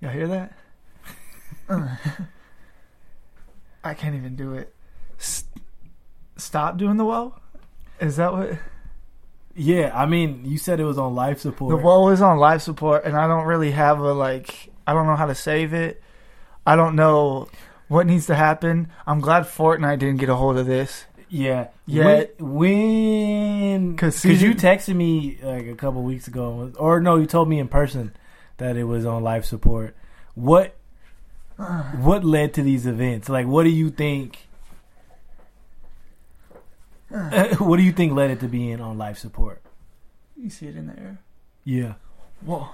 Y'all hear that? I can't even do it. S- stop doing the whoa? Is that what? Yeah, I mean, you said it was on life support. The whoa is on life support, and I don't really have a like. I don't know how to save it. I don't know what needs to happen. I'm glad Fortnite didn't get a hold of this. Yeah. Yeah. When Cause you texted me like a couple weeks ago, or no, you told me in person that it was on life support. What what led to these events? Like, what do you think? what do you think led it to being on life support? You see it in the air. Yeah. Whoa.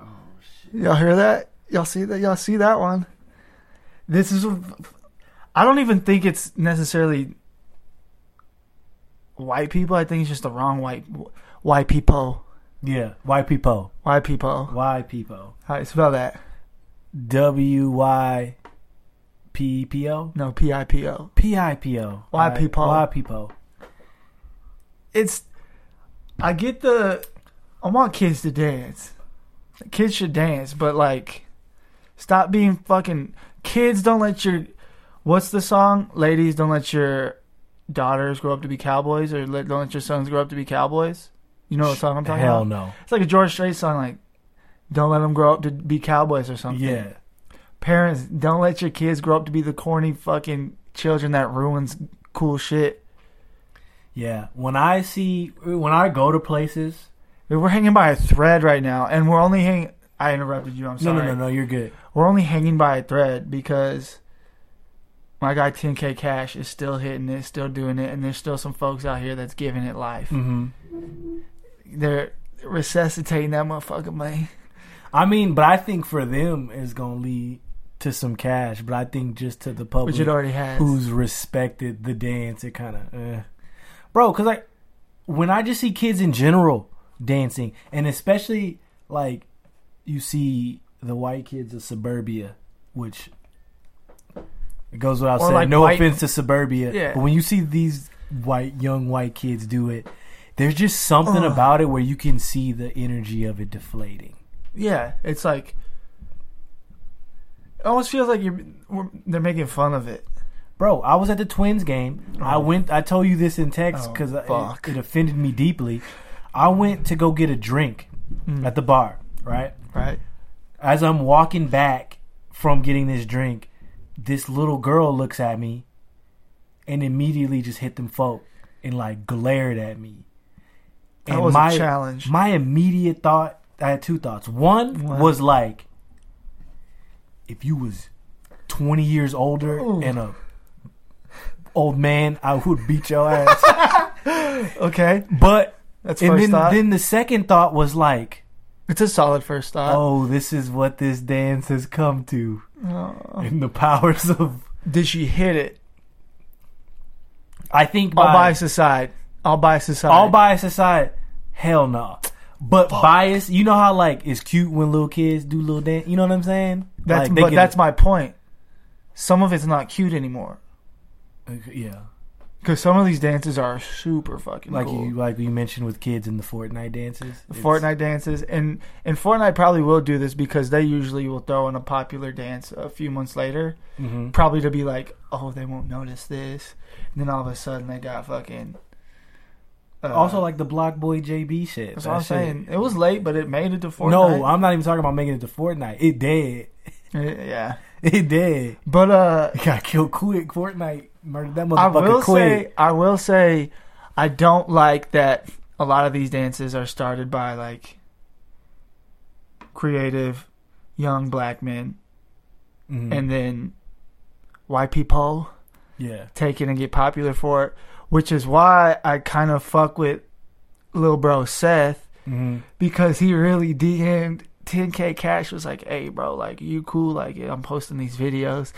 Oh shit. Y'all hear that? Y'all see that? Y'all see that one? This is. I don't even think it's necessarily white people. I think it's just the wrong white white people. Yeah. White people. White people. White people. How you spell that? W Y P P O. No, P I P O. P I P O. White people. White people. It's. I get the. I want kids to dance. Kids should dance, but like, stop being fucking. Kids don't let your. What's the song? Ladies, don't let your daughters grow up to be cowboys, or let, don't let your sons grow up to be cowboys. You know what song I'm talking about? Hell about? no. It's like a George Strait song, like, don't let them grow up to be cowboys or something. Yeah. Parents, don't let your kids grow up to be the corny fucking children that ruins cool shit. Yeah. When I see when I go to places We're hanging by a thread right now, and we're only hanging. I interrupted you. I'm sorry. no no no, you're good. We're only hanging by a thread because my guy 10K Cash is still hitting it, still doing it, and there's still some folks out here that's giving it life. hmm They're resuscitating that motherfucker, man. I mean, but I think for them it's gonna lead to some cash. But I think just to the public Which it already has. who's respected the dance, it kind of, eh. bro. Because like when I just see kids in general dancing, and especially like you see the white kids of suburbia, which it goes without Or saying. like no white- offense to suburbia, Yeah. but when you see these white young white kids do it, there's just something Ugh. about it where you can see the energy of it deflating. Yeah, it's like it almost feels like you're they're making fun of it. Bro, I was at the Twins game. I Oh. went. I told you this in text Oh, because fuck. it, it offended me deeply. I went to go get a drink Mm. at the bar. Right right. as I'm walking back from getting this drink, this little girl looks at me and immediately just hit them folk and like glared at me. That was my a challenge. my immediate thought, I had two thoughts. One was like, if you was 20 years older Ooh. and a old man, I would beat your ass. Okay, but that's and first then thought. then the second thought was like, it's a solid first thought. oh, this is what this dance has come to, Oh. and the powers of. Did she hit it? I think All by, bias aside, all bias aside, all bias aside, hell no. But bias, you know how like it's cute when little kids do little dance. You know what I'm saying? That's like, but that's my point. Some of it's not cute anymore yeah. because some of these dances are super fucking Like cool. you like you mentioned with kids in the Fortnite dances. The Fortnite dances and and Fortnite probably will do this because they usually will throw in a popular dance a few months later, Mhm. probably to be like, oh, they won't notice this, and then all of a sudden they got fucking. Uh, Also, like the Block Boy JB shit. that's That what I'm shit- saying. It was late, but it made it to Fortnite. No, I'm not even talking about making it to Fortnite. It dead. yeah, It did. but uh, It got killed quick. Fortnite murdered that motherfucker I will quick. say, I will say, I don't like that a lot of these dances are started by like creative young black men, Mhm. and then white people yeah, take it and get popular for it, which is why I kind of fuck with Lil Bro Seth Mhm. because he really DM'd 10K Cash was like, "Hey, bro, like you cool? Like I'm posting these videos,"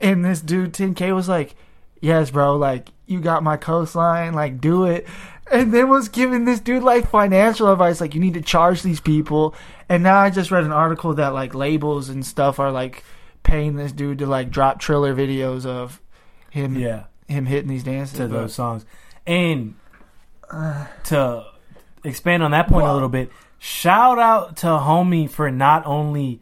and this dude 10K was like, "Yes, bro, like you got my coastline, like do it." And then was giving this dude like financial advice, like you need to charge these people. And now I just read an article that like labels and stuff are like paying this dude to like drop Triller videos of him yeah. Him hitting these dances. to those songs. And uh, to expand on that point a little bit, shout out to homie for not only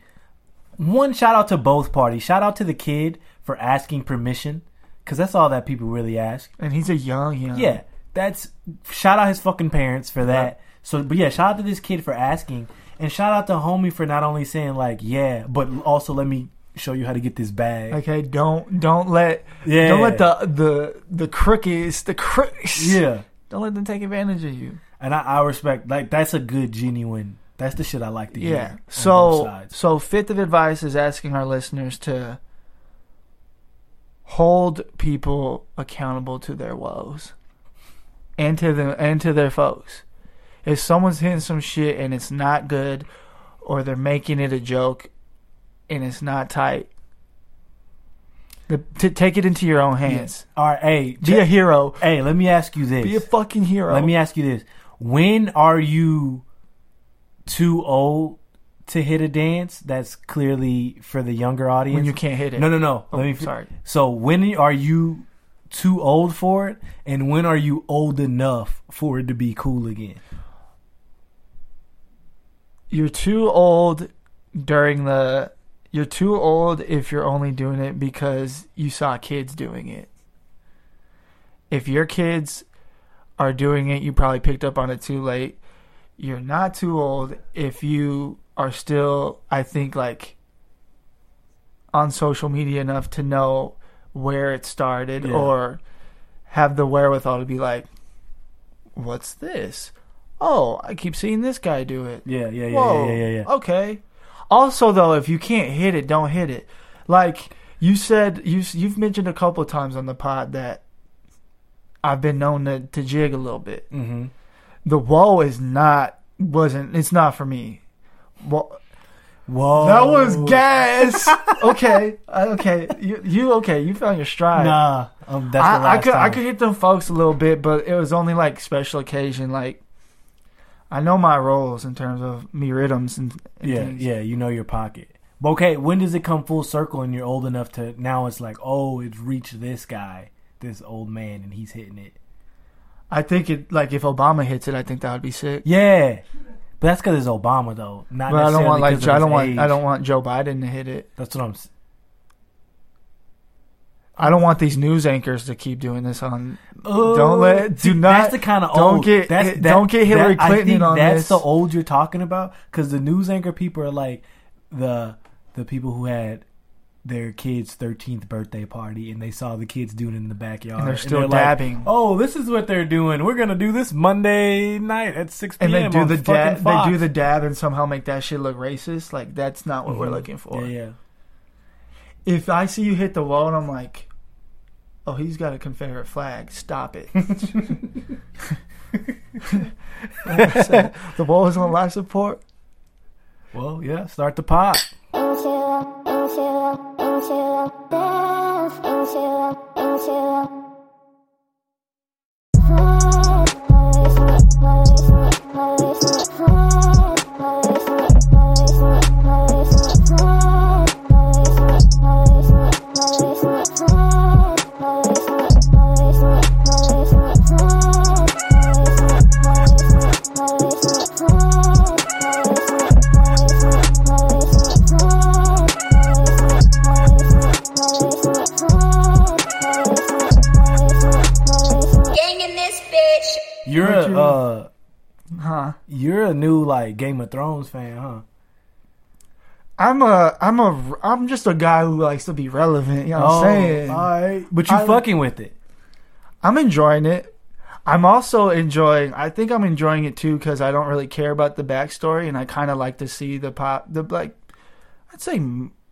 one shout out to both parties. Shout out to the kid for asking permission, because that's all that people really ask. And he's a young, young. Yeah, that's shout out his fucking parents for that. So, but yeah, shout out to this kid for asking, and shout out to homie for not only saying like yeah, but also let me show you how to get this bag. Okay, don't don't let Yeah. don't let the the the crookies the crooks yeah, don't let them take advantage of you. and I, I respect like that's a good genuine. That's the shit I like to hear. Yeah. So so fifth of advice is asking our listeners to hold people accountable to their woes and to them and to their folks. If someone's hitting some shit and it's not good, or they're making it a joke and it's not tight, the, to take it into your own hands. all right, hey, Be a hero. hey, let me ask you this. Be a fucking hero. Let me ask you this: When are you too old to hit a dance that's clearly for the younger audience? when you can't hit it. No, no, no. Oh, Let me. sorry. So when are you too old for it, and when are you old enough for it to be cool again? you're too old during the you're too old if you're only doing it because you saw kids doing it. If your kids are doing it, you probably picked up on it too late. You're not too old if you are still I think like on social media enough to know where it started Yeah. or have the wherewithal to be like what's this? Oh, I keep seeing this guy do it. Yeah, yeah, yeah, Whoa. yeah, yeah, yeah. Okay. Also, though, if you can't hit it, don't hit it. Like you said, you you've mentioned a couple times on the pod that I've been known to, to jig a little bit. Mm-hmm. The whoa is not wasn't it's not for me. Whoa, Whoa, that was gas. okay, uh, okay, you you okay? You found your stride. Nah, um, that's the I, I could I could hit them folks a little bit, but it was only like special occasion. Like I know my roles in terms of me rhythms and, and Yeah, things. yeah, you know your pocket. But okay, when does it come full circle and you're old enough to now it's like, oh, it's reached this guy, this old man, and he's hitting it. I think it like if Obama hits it, I think that would be sick. Yeah, but that's because it's Obama though. Not But I don't want like I don't want age. I don't want Joe Biden to hit it. That's what I'm. I don't want these news anchors to keep doing this on. Oh, Don't let- see, do not- That's the kind of don't old. get- that's, don't get Hillary I Clinton on that's this. That's the old you're talking about because the news anchor people are like the the people who had their kid's 13th birthday party and they saw the kids doing it in the backyard And they're still like, dabbing. oh, this is what they're doing. We're gonna do this Monday night at 6 p.m. And they do the dab. They do the dab and somehow make that shit look racist. Like that's not what we're Mhm. looking for. Yeah, yeah. If I see you hit the wall and I'm like, oh, he's got a Confederate flag. Stop it. the wall is on life support. Well, yeah. Start the pot. You're a you- uh, Huh. you're a new like Game of Thrones fan, huh? I'm a I'm a I'm just a guy who likes to be relevant. You know what I'm saying? all right. But you I- fucking with it. I'm enjoying it. I'm also enjoying. I think I'm enjoying it too because I don't really care about the backstory, and I kind of like to see the pop. The like, I'd say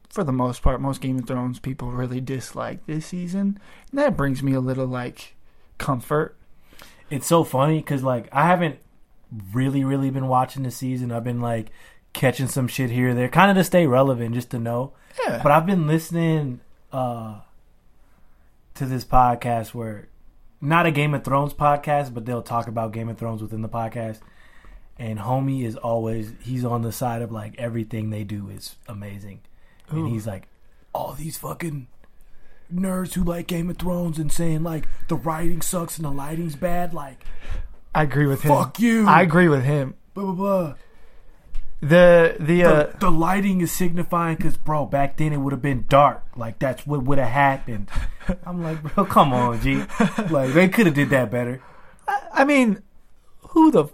for the most part, most Game of Thrones people really dislike this season, and that brings me a little like comfort. It's so funny because like I haven't really, really been watching the season. I've been like catching some shit here or there, kind of to stay relevant, just to know. Yeah, But I've been listening uh to this podcast where not a Game of Thrones podcast, but they'll talk about Game of Thrones within the podcast. And homie is always he's on the side of like everything they do is amazing. Ooh. And he's like, all these fucking nerds who like Game of Thrones and saying like the writing sucks and the lighting's bad, like I agree with him. fuck you. I agree with him. blah blah blah. The the uh, the, the lighting is signifying because, bro, back then it would have been dark. Like that's what would have happened. I'm like, bro, come on, G. Like they could have did that better. I mean, who the?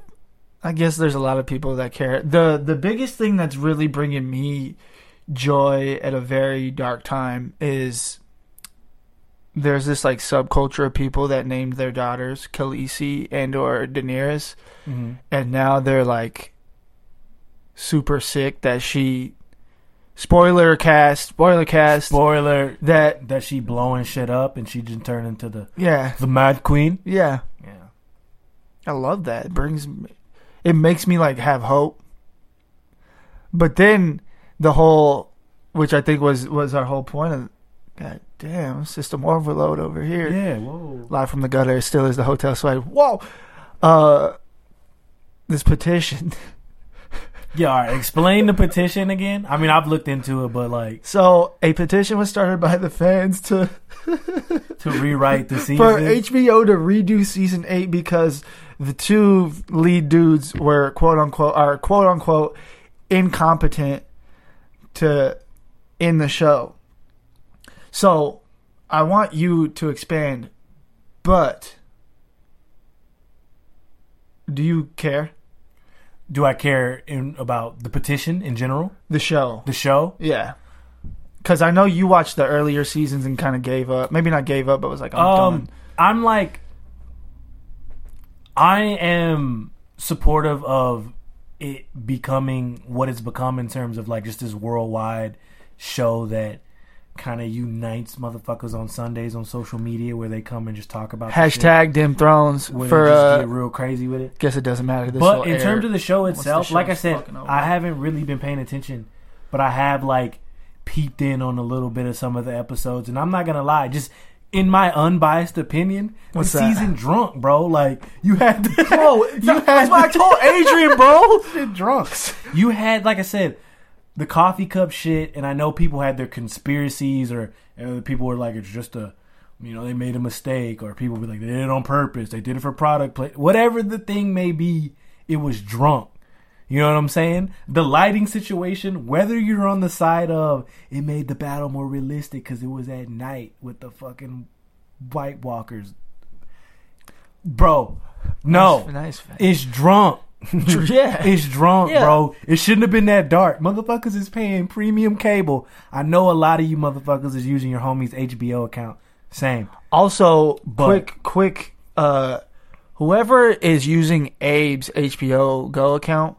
I guess there's a lot of people that care. the The biggest thing that's really bringing me joy at a very dark time is there's this like subculture of people that named their daughters Khaleesi and or Daenerys, mm-hmm. and now they're like super sick that she. Spoiler cast, spoiler cast. Spoiler that that she blowing shit up and she just turned into the yeah, the Mad Queen. yeah. Yeah. I love that. It brings it makes me like have hope. But then the whole, which I think was was our whole point of, God damn, system overload over here. Yeah. Whoa. Live from the gutter still is the hotel swipe. Whoa, uh, this petition. Yeah. All right. Explain the petition again. I mean, I've looked into it, but like So a petition was started by the fans to to rewrite the season. for HBO to redo season eight because the two lead dudes were quote unquote are quote unquote incompetent to in the show. So I want you to expand, but do you care? Do I care in, about the petition in general? The show. The show? Yeah. Cause I know you watched the earlier seasons and kind of gave up. Maybe not gave up, but was like, I'm Um, done. I'm like, I am supportive of it becoming what it's become in terms of like just this worldwide show that kind of unites motherfuckers on Sundays on social media where they come and just talk about Hashtag Dim Thrones where for just uh, get real crazy with it. guess it doesn't matter. This But in terms of the show once the itself, like I said. I haven't really been paying attention, but I have like peeped in on a little bit of some of the episodes, and I'm not gonna lie, just in my unbiased opinion, What's the that? season drunk, bro. Like you had, to, bro, you that's what I told Adrian, bro. shit drunk. You had, like I said, the coffee cup shit, and I know people had their conspiracies, or people were like, it's just a, you know, they made a mistake, or people were like, they did it on purpose, they did it for product play, whatever the thing may be, it was drunk. You know what I'm saying? The lighting situation, whether you're on the side of it made the battle more realistic because it was at night with the fucking White Walkers. Bro, no. Nice, nice. It's drunk. Yeah. It's drunk, Yeah. bro. It shouldn't have been that dark. Motherfuckers is paying premium cable. I know a lot of you motherfuckers is using your homie's HBO account. Same. Also, But- quick, quick. Uh, whoever is using Abe's HBO Go account,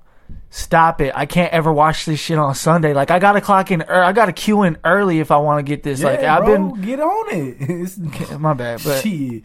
stop it. I can't ever watch this shit on Sunday. Like I gotta clock in. Er, I gotta queue in early if I want to get this. like I've bro, been. get on it. It's, My bad, but shit.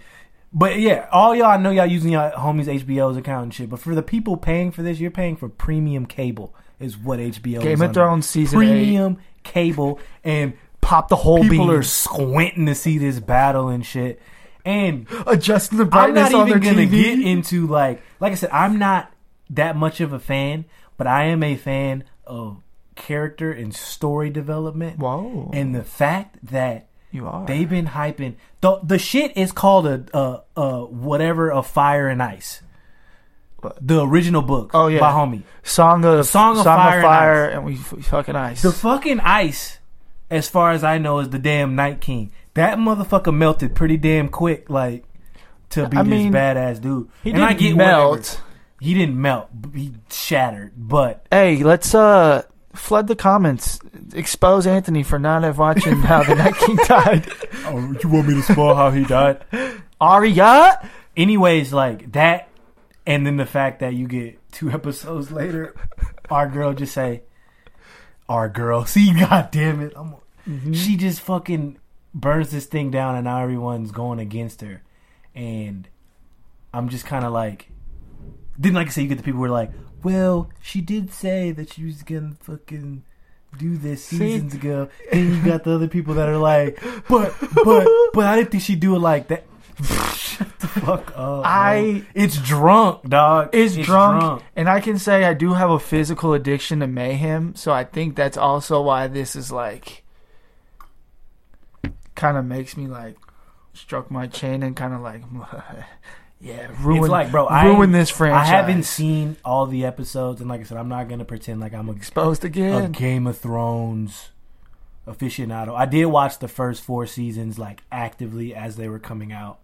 But yeah, all y'all I know y'all using your homie's HBO's account and shit. But for the people paying for this, you're paying for premium cable. Is what HBO is Game of under. Thrones season premium cable and pop the whole people beam. are squinting to see this battle and shit. And adjusting the brightness I'm not even gonna TV. get into like like I said, I'm not that much of a fan, but I am a fan of character and story development. Whoa. And the fact that You are. they've been hyping the the shit is called a uh uh whatever of fire and ice. The original book Oh, yeah. by homie. Song of Song of Fire and Fire, and, we, we fucking ice. The fucking ice, as far as I know, is the damn Night King. That motherfucker melted pretty damn quick, like to be I this mean, badass dude. he and didn't get melt. whatever. He didn't melt. He shattered. But hey, let's uh flood the comments. Expose Anthony for not watching how the Night King died. oh, you want me to spoil how he died? Arya. Anyways, like that, and then the fact that you get two episodes later, our girl just say, "Our girl." See, god damn it, I'm, mm-hmm. she just fucking burns this thing down, and now everyone's going against her, and I'm just kind of like, then like I say, you get the people who are like, "Well, she did say that she was gonna fucking." Do this seasons ago. Then you got the other people that are like, but, but, but I didn't think she'd do it like that. Shut the fuck up. I- It's drunk, dog. It's drunk, and I can say I do have a physical addiction to mayhem, so I think that's also why this is like kind of makes me like stroke my chin and kind of like Yeah, ruin it's like, bro, ruin I, this franchise. I haven't seen all the episodes, and like I said, I'm not gonna pretend like I'm a, exposed a again. Game of Thrones aficionado. I did watch the first four seasons like actively as they were coming out,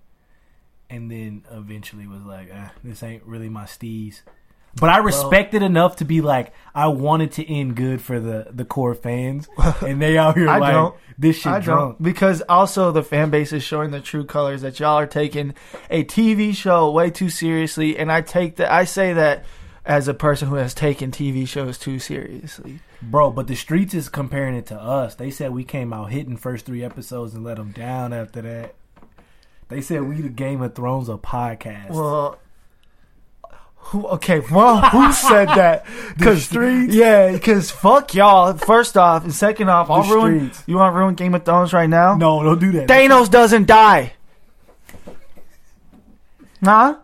and then eventually was like, eh, this ain't really my steez. But I respect it enough to be like, I wanted to end good for the the core fans, and they out here I like don't. this shit I drunk. don't because also the fan base is showing the true colors that y'all are taking a TV show way too seriously, and I take that. I say that as a person who has taken TV shows too seriously. Bro, but the streets is comparing it to us. They said we came out hitting first three episodes and let them down after that. They said we the Game of Thrones of podcast. Well, who? Okay, well, who said that? Because streets? yeah, because fuck y'all. First off, and second off, I'll The ruin. streets. You want to ruin Game of Thrones right now? no, don't do that. Thanos doesn't die. Huh?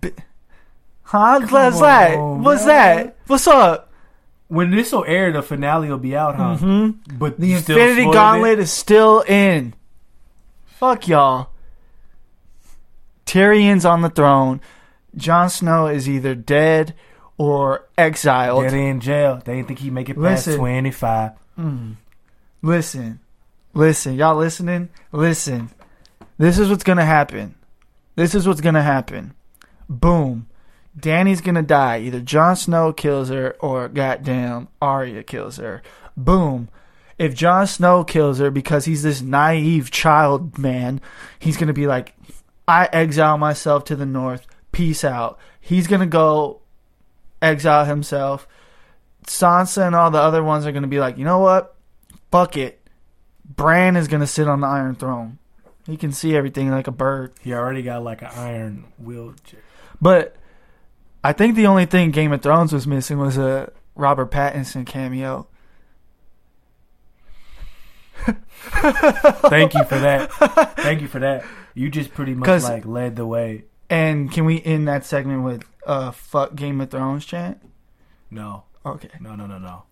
B- huh? What's that? on, What's man. that? What's up? when this will air, the finale will be out, huh? Mm-hmm. But The Infinity Gauntlet is still in. Fuck y'all. Tyrion's on the throne. Jon Snow is either dead or exiled. They're in jail. They didn't think he'd make it past Listen. twenty five. Mm. Listen, listen, y'all listening? Listen. This is what's gonna happen. This is what's gonna happen. Boom. Dany's gonna die. Either Jon Snow kills her or goddamn Arya kills her. Boom. If Jon Snow kills her because he's this naive child man, he's gonna be like, I exile myself to the north. Peace out. He's gonna go exile himself. Sansa and all the other ones are gonna be like, you know what? Fuck it. Bran is gonna sit on the Iron Throne. He can see everything like a bird. He already got like an iron wheelchair. But I think the only thing Game of Thrones was missing was a Robert Pattinson cameo. Thank you for that. Thank you for that. You just pretty much like led the way. And can we end that segment with uh fuck Game of Thrones chant? No, Okay. no, no, no, no.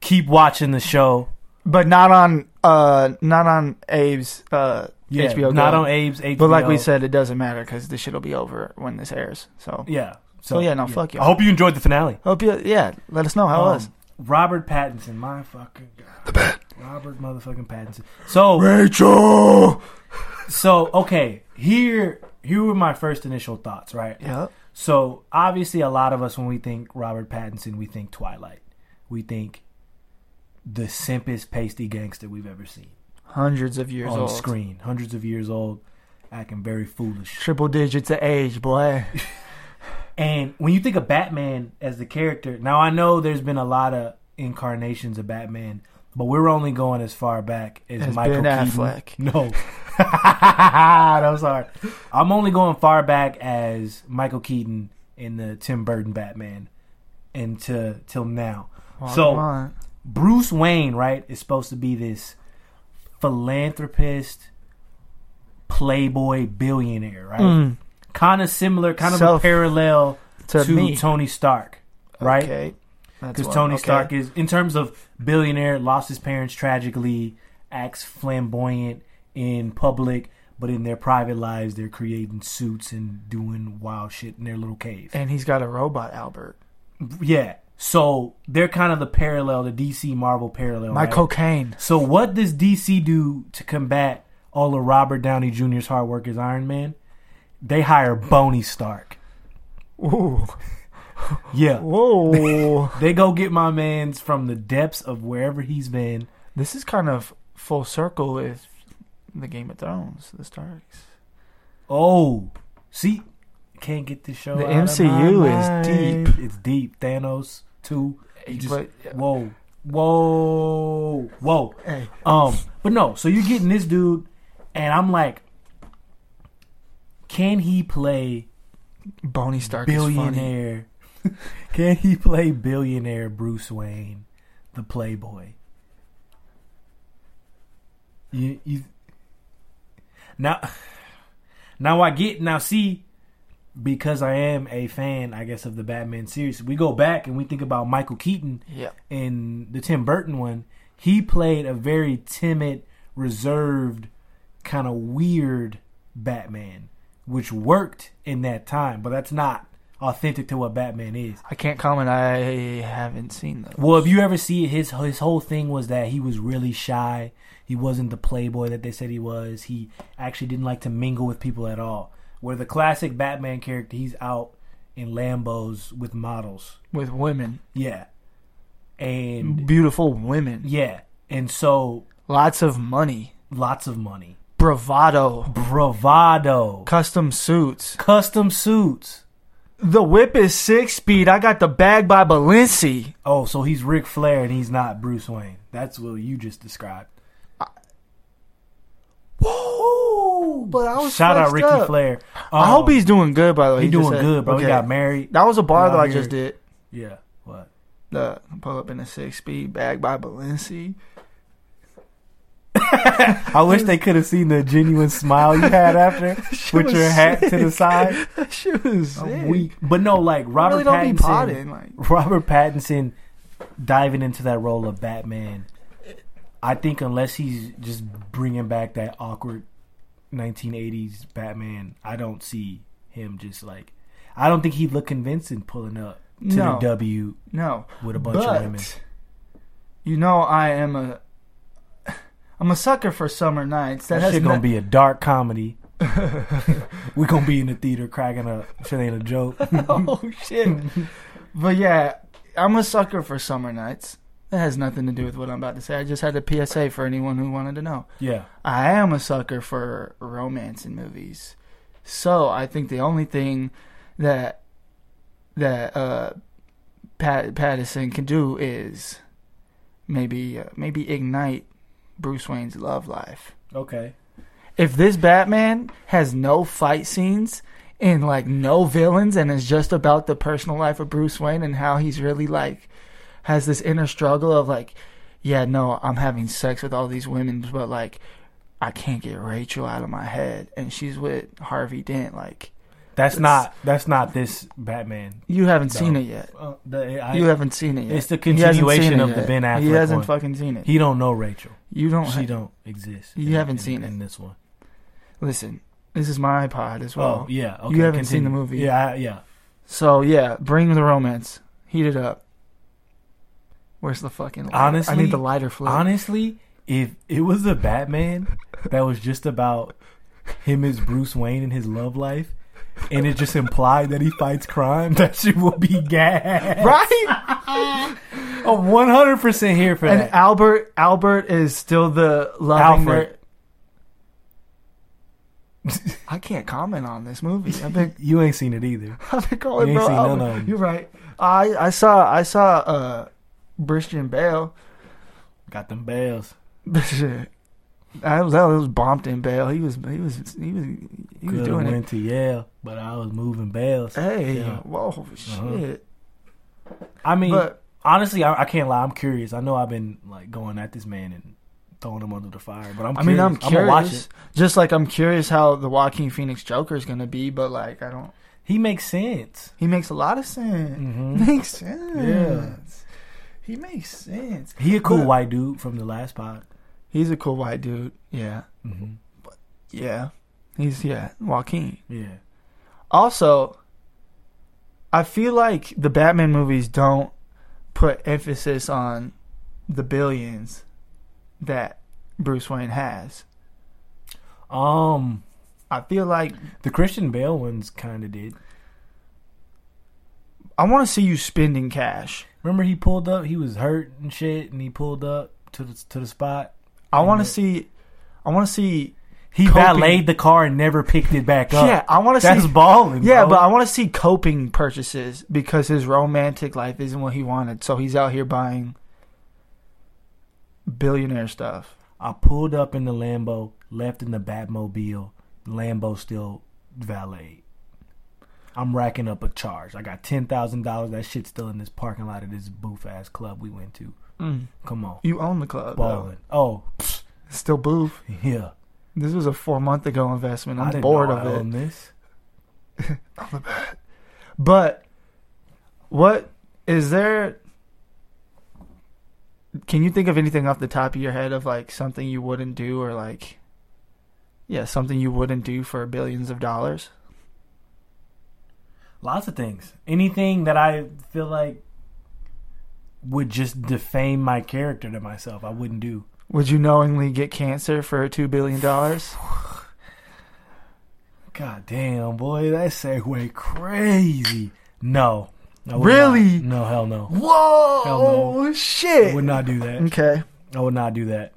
Keep watching the show. But not on uh not on Abe's uh Yeah, HBO not Go. on Abe's HBO. But like we said, it doesn't matter because this shit will be over when this airs. So yeah. So, yeah, no, fuck y'all. I hope you enjoyed the finale. hope you yeah. Let us know how it Um, was. Robert Pattinson, my fucking god. The bat. Robert motherfucking Pattinson. So Rachel. so okay, here here were my first initial thoughts, right? Yeah. So obviously, a lot of us when we think Robert Pattinson, we think Twilight. We think the simplest pasty gangster we've ever seen Hundreds of years on old. screen, hundreds of years old, acting very foolish. Triple digits of age, boy. And when you think of Batman as the character, now I know there's been a lot of incarnations of Batman, but we're only going as far back as, As Michael Ben Keaton. Affleck. No, that was hard. I'm only going far back as Michael Keaton in the Tim Burton Batman, and to till now. So. Bruce Wayne, right, is supposed to be this philanthropist, playboy, billionaire, right? Mm, Kind of similar, kind of Self- a parallel to, to Tony Stark, right? Okay. Because. Tony Okay. Stark is, in terms of billionaire, lost his parents tragically, acts flamboyant in public, but in their private lives, they're creating suits and doing wild shit in their little cave. and he's got a robot, Albert. Yeah. So they're kind of the parallel, the DC Marvel parallel. My right? cocaine. So what does DC do to combat all of Robert Downey Jr.'s hard work as Iron Man? They hire Boney Stark. Ooh. Yeah. Whoa. They go get my man's from the depths of wherever he's been. this is kind of full circle with the Game of Thrones, the Starks. Oh, see, can't get this show. The MCU is deep. It's deep. Thanos too. You just But- whoa, whoa, whoa. Hey. Um, but no. So you're getting this dude, and I'm like, can he play Boney Stark billionaire? can he play billionaire Bruce Wayne, the Playboy? You you now now I get now see because I am a fan, I guess, of the Batman series. We go back and we think about Michael Keaton Yeah. in the Tim Burton one. He played a very timid, reserved, kind of weird Batman, which worked in that time, but that's not authentic to what Batman is. I can't comment. I haven't seen those. Well, if you ever see it, his his whole thing was that he was really shy. He wasn't the playboy that they said he was. He actually didn't like to mingle with people at all. Where the classic Batman character, he's out in Lambos with models. with women, Yeah. And beautiful women, yeah. And so lots of money, lots of money. bravado, Bravado. custom suits. Custom suits. The whip is six speed. I got the bag by Balenci. Oh, so he's Ric Flair and he's not Bruce Wayne. That's what you just described. Whoa! But I was Shout out flexed Ricky up. Flair. I hope Um, he's doing good. By the way, he just doing said- good, bro. He got married. That was a bar that I just did. Yeah. What? The pull up in a six speed bag by Balenci. I wish they could have seen the genuine smile you had after with your hat to the side. She was weak. But no, like Robert really Pattinson. potting. Like, Robert Pattinson diving into that role of Batman. I think unless he's just bringing back that awkward 1980s Batman, I don't see him just like. I don't think he'd look convincing pulling up to No. the W no. with a bunch but, of women. You know, I am a. I'm a sucker for summer nights. That, That shit gonna be a dark comedy. we gonna be in the theater cracking up. Shit ain't a joke. oh shit. but yeah, I'm a sucker for summer nights. That has nothing to do with what I'm about to say. I just had a PSA for anyone who wanted to know. yeah. I am a sucker for romance in movies. So I think the only thing that that uh, Pat Patterson can do is maybe uh, maybe ignite Bruce Wayne's love life. Okay. If this Batman has no fight scenes and like no villains and is just about the personal life of Bruce Wayne and how he's really like has this inner struggle of like yeah, no, I'm having sex with all these women but like I can't get Rachel out of my head and she's with Harvey Dent like That's It's- not. That's not this Batman. you haven't No. seen it yet. Uh, the, I, you haven't seen it yet. it's the He hasn't seen continuation it of the. Ben Affleck He hasn't one. fucking seen it. he don't know Rachel. you don't she ha- don't exist. You in- haven't in- seen it. in this one. listen. This is my iPod as well. oh yeah. Okay, you haven't seen the movie. Yeah. I, yeah. So yeah, bring the romance. Heat it up. Where's the fucking lighter? I need the lighter flip. Honestly, if it was a Batman that was just about him as Bruce Wayne and his love life, and it just implied that he fights crime, that shit will be gas. right? I'm 100 percent here for and that. Albert Albert is still the loving Alfred. I can't comment on this movie. I've been you ain't seen it either. I've been calling You ain't bro seen none of 'em. You're right. I I saw I saw uh Christian Bale. Got them bells. I was that was Bompton Bale. He was he was he was he was have doing it. went to Yale, but I was moving bells. Hey, Yeah. whoa, shit! I mean, But honestly, I, I can't lie. I'm curious. I know I've been like going at this man and throwing him under the fire, but I'm. I Curious. mean, I'm curious. it. Just like I'm curious how the Joaquin Phoenix Joker is gonna be, but like I don't. He makes sense. He makes a lot of sense. Mhm. Makes sense. Yeah. He makes sense. He a cool But- white dude from the last pod. He's a cool white dude. Yeah, Mm-hmm. yeah. He's yeah, Joaquin. Yeah. Also, I feel like the Batman movies don't put emphasis on the billions that Bruce Wayne has. Um, I feel like the Christian Bale ones kind of did. I want to see you spending cash. Remember, he pulled up. He was hurt and shit, and he pulled up to the to the spot. I want to see. I want to see. He Coping. valeted the car and never picked it back up. Yeah, I want to that's see. balling. Yeah, bro. but I want to see coping purchases because his romantic life isn't what he wanted. So he's out here buying billionaire stuff. I pulled up in the Lambo, left in the Batmobile. Lambo still valet. I'm racking up a charge. I got ten thousand dollars. That shit's still in this parking lot of this boof ass club we went to. Mm. Come on, You own the club. though. balling. Oh, Still boof. yeah. This was a four month ago investment. I'm bored of it. this. But what is there? Can you think of anything off the top of your head of like something you wouldn't do or like, yeah, something you wouldn't do for billions of dollars? Lots of things. Anything that I feel like would just defame my character to myself, I wouldn't do. Would you knowingly get cancer for two billion dollars? God damn, boy, that segue crazy. No. Really? not. No, hell no. Whoa! Hell Oh, Shit. I would not do that. Okay. I would not do that.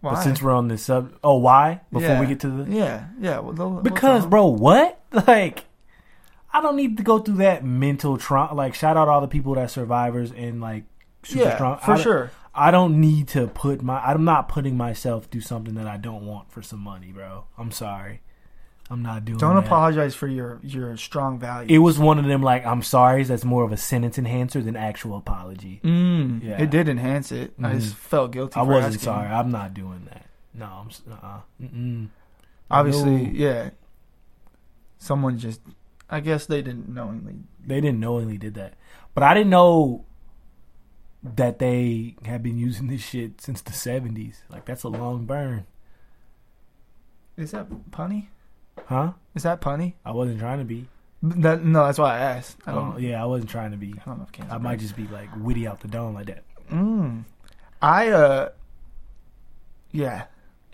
Why? But since we're on this sub, oh, why? Before Yeah. we get to the yeah, yeah. Well, because, bro, what? Like, I don't need to go through that mental trauma. Like, shout out all the people that survivors and like super Yeah, strong. for I sure. I don't need to put my. I'm not putting myself through something that I don't want for some money, bro. I'm sorry. I'm not doing. That. Don't that. apologize for your your strong value. It was one of them like I'm sorry. That's more of a sentence enhancer than actual apology. Mm, Yeah. It did enhance it. I just felt guilty. I wasn't asking. sorry. I'm not doing that. No, I'm. s- Uh-uh. Obviously, No. yeah. Someone just, I guess they didn't knowingly. They didn't knowingly did that, but I didn't know that they have been using this shit since the 70s. Like that's a long burn, Is that punny? huh? Is that punny? I wasn't trying to be. That, no, that's why I asked. I don't. Oh, yeah, I wasn't trying to be. I don't know if cancer. I might just be like witty out the dome like that. Mm. I uh. Yeah,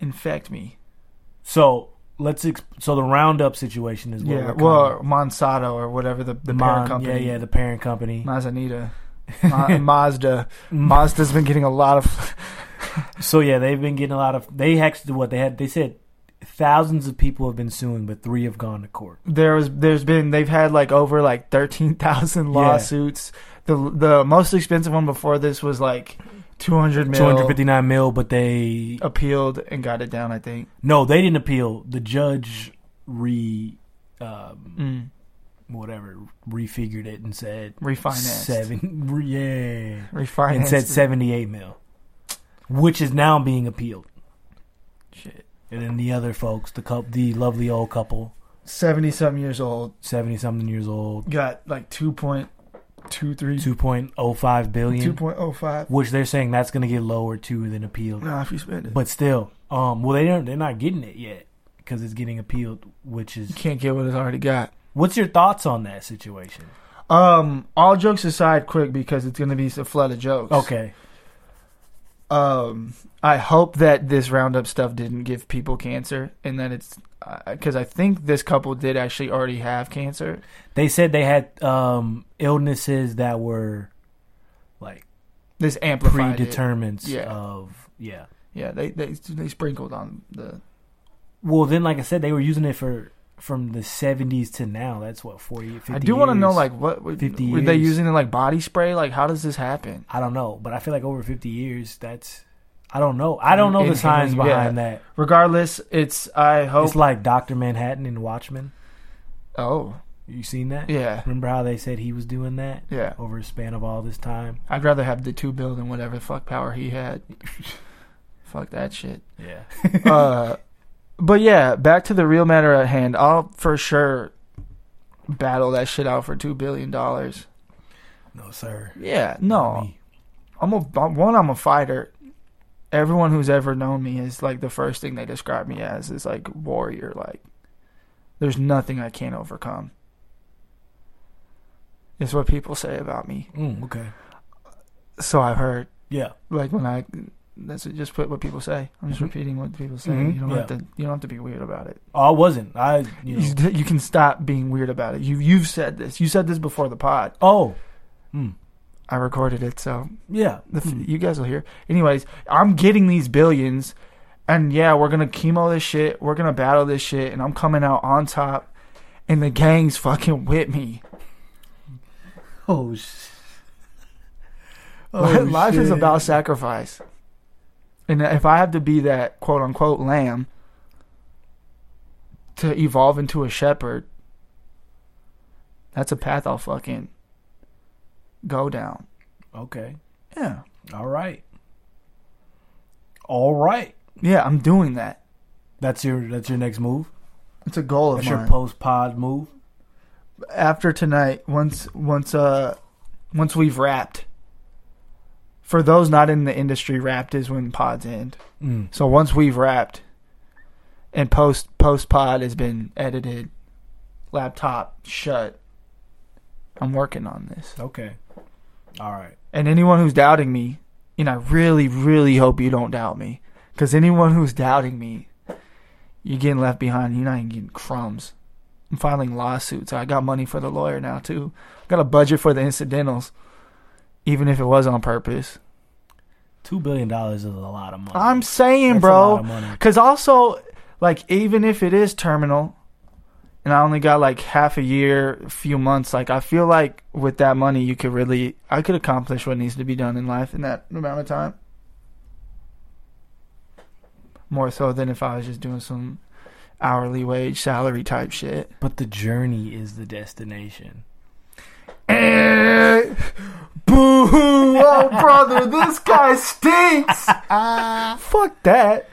infect me. So let's. Ex- so the roundup situation is what Yeah, well. Monsanto or whatever the the Mon- parent company. Yeah, yeah, the parent company. Mazanita. Ma- Mazda. Mazda's been getting a lot of. So yeah, they've been getting a lot of. They actually what they had. They said thousands of people have been suing, but three have gone to court. there was there's been they've had like over like 13,000 lawsuits. The the most expensive one before this was like 200 mil Two hundred fifty nine mil, but they appealed and got it down, I think. no, they didn't appeal. The judge re, um, Mm. Whatever, refigured it and said Refinanced. seven. Yeah, Refinanced. and said seventy eight mil, which is now being appealed. Shit. And then the other folks, the couple, the lovely old couple, 70 something years old, seventy something years old, got like 2.23 two point oh five billion, 2.05. which they're saying that's going to get lower too than appealed. Nah, if you spend it. But still, um, well they don't, they're not getting it yet because it's getting appealed, which is you can't get what it's already got. What's your thoughts on that situation? Um, all jokes aside, quick because it's gonna be a flood of jokes. Okay. Um, I hope that this roundup stuff didn't give people cancer, and that it's because I think this couple did actually already have cancer. They said they had um, illnesses that were like This amplified predetermined Yeah. of yeah. Yeah, they they they sprinkled on the. Well, then like I said, they were using it for from the 70s to now. That's what 40, 50 I do want to know like what were 50 were they using it like body spray? Like how does this happen? I don't know, but I feel like over 50 years, that's I don't know. I don't know the science yeah. behind that. Regardless, it's I hope. It's like Doctor Manhattan and Watchmen. oh You seen that? yeah, Remember how they said he was doing that yeah. over a span of all this time? I'd rather have the two bill than whatever fuck power he had. fuck that shit. Yeah. uh, but yeah, back to the real matter at hand. I'll for sure battle that shit out for two billion dollars. no, sir. Yeah, no. I'm a one. I'm a fighter. Everyone who's ever known me is like the first thing they describe me as is like warrior. Like, there's nothing I can't overcome. Is what people say about me. Mm, okay. So I've heard. Yeah. Like when I, that's just put what people say. I'm just Mhm. repeating what people say. Mhm, You don't yeah. have to. You don't have to be weird about it. Oh, I wasn't. I, you know. You, you can stop being weird about it. You you've said this. You said this before the pod. oh. Mm. I recorded it, so Yeah. the, Mm. you guys will hear. Anyways, I'm getting these billions, and yeah, we're gonna chemo this shit. We're gonna battle this shit, and I'm coming out on top. And the gangs fucking whip me. Oh, sh- Li- Life is about sacrifice. And if I have to be that quote unquote lamb to evolve into a shepherd, that's a path I'll fucking go down. Okay. Yeah. All right. All right. Yeah, I'm doing that. That's your that's your next move. It's a goal of That's your post pod move. After tonight, once once uh once we've wrapped. For those not in the industry, wrapped is when pods end. Mm. So once we've wrapped and post post pod has been edited, laptop shut, I'm working on this. Okay. All right. And anyone who's doubting me, and I really, really hope you don't doubt me, because anyone who's doubting me, you're getting left behind. You're not even getting crumbs. I'm filing lawsuits. I got money for the lawyer now too. I got a budget for the incidentals, even if it was on purpose. Two billion dollars is a lot of money. I'm saying, That's bro, lot of money. because also, like, even if it is terminal, and I only got like half a year, a few months, like, I feel like with that money, you could really, I could accomplish what needs to be done in life in that amount of time. More so than if I was just doing some hourly wage salary type shit. But the journey is the destination. Boo hoo! Oh, brother, this guy stinks! Fuck that.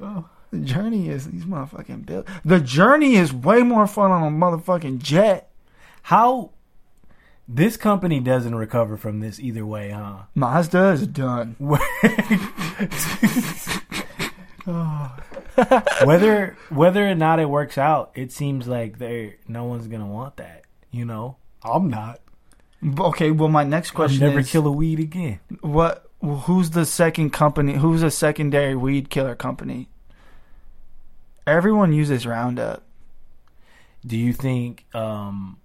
Oh, the journey is these motherfucking bills. The journey is way more fun on a motherfucking jet. How this company doesn't recover from this either way, huh? Monsanto is done. Oh. whether whether or not it works out, it seems like they no one's gonna want that. You know, I'm not. Okay, well, my next I'll question never is kill a weed again. what? Who's the second company? Who's a secondary weed killer company? Everyone uses Roundup. Do you think? um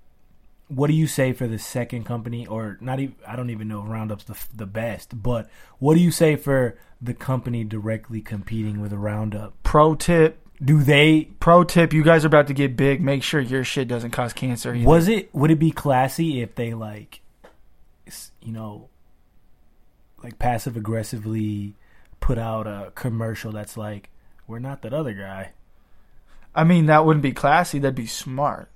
What do you say for the second company, or not even? I don't even know if Roundup's the the best, but what do you say for the company directly competing with a Roundup? Pro tip: Do they? Pro tip: You guys are about to get big. Make sure your shit doesn't cause cancer. Either. Was it? Would it be classy if they like, you know, like passive aggressively put out a commercial that's like, "We're not that other guy." I mean, that wouldn't be classy. That'd be smart.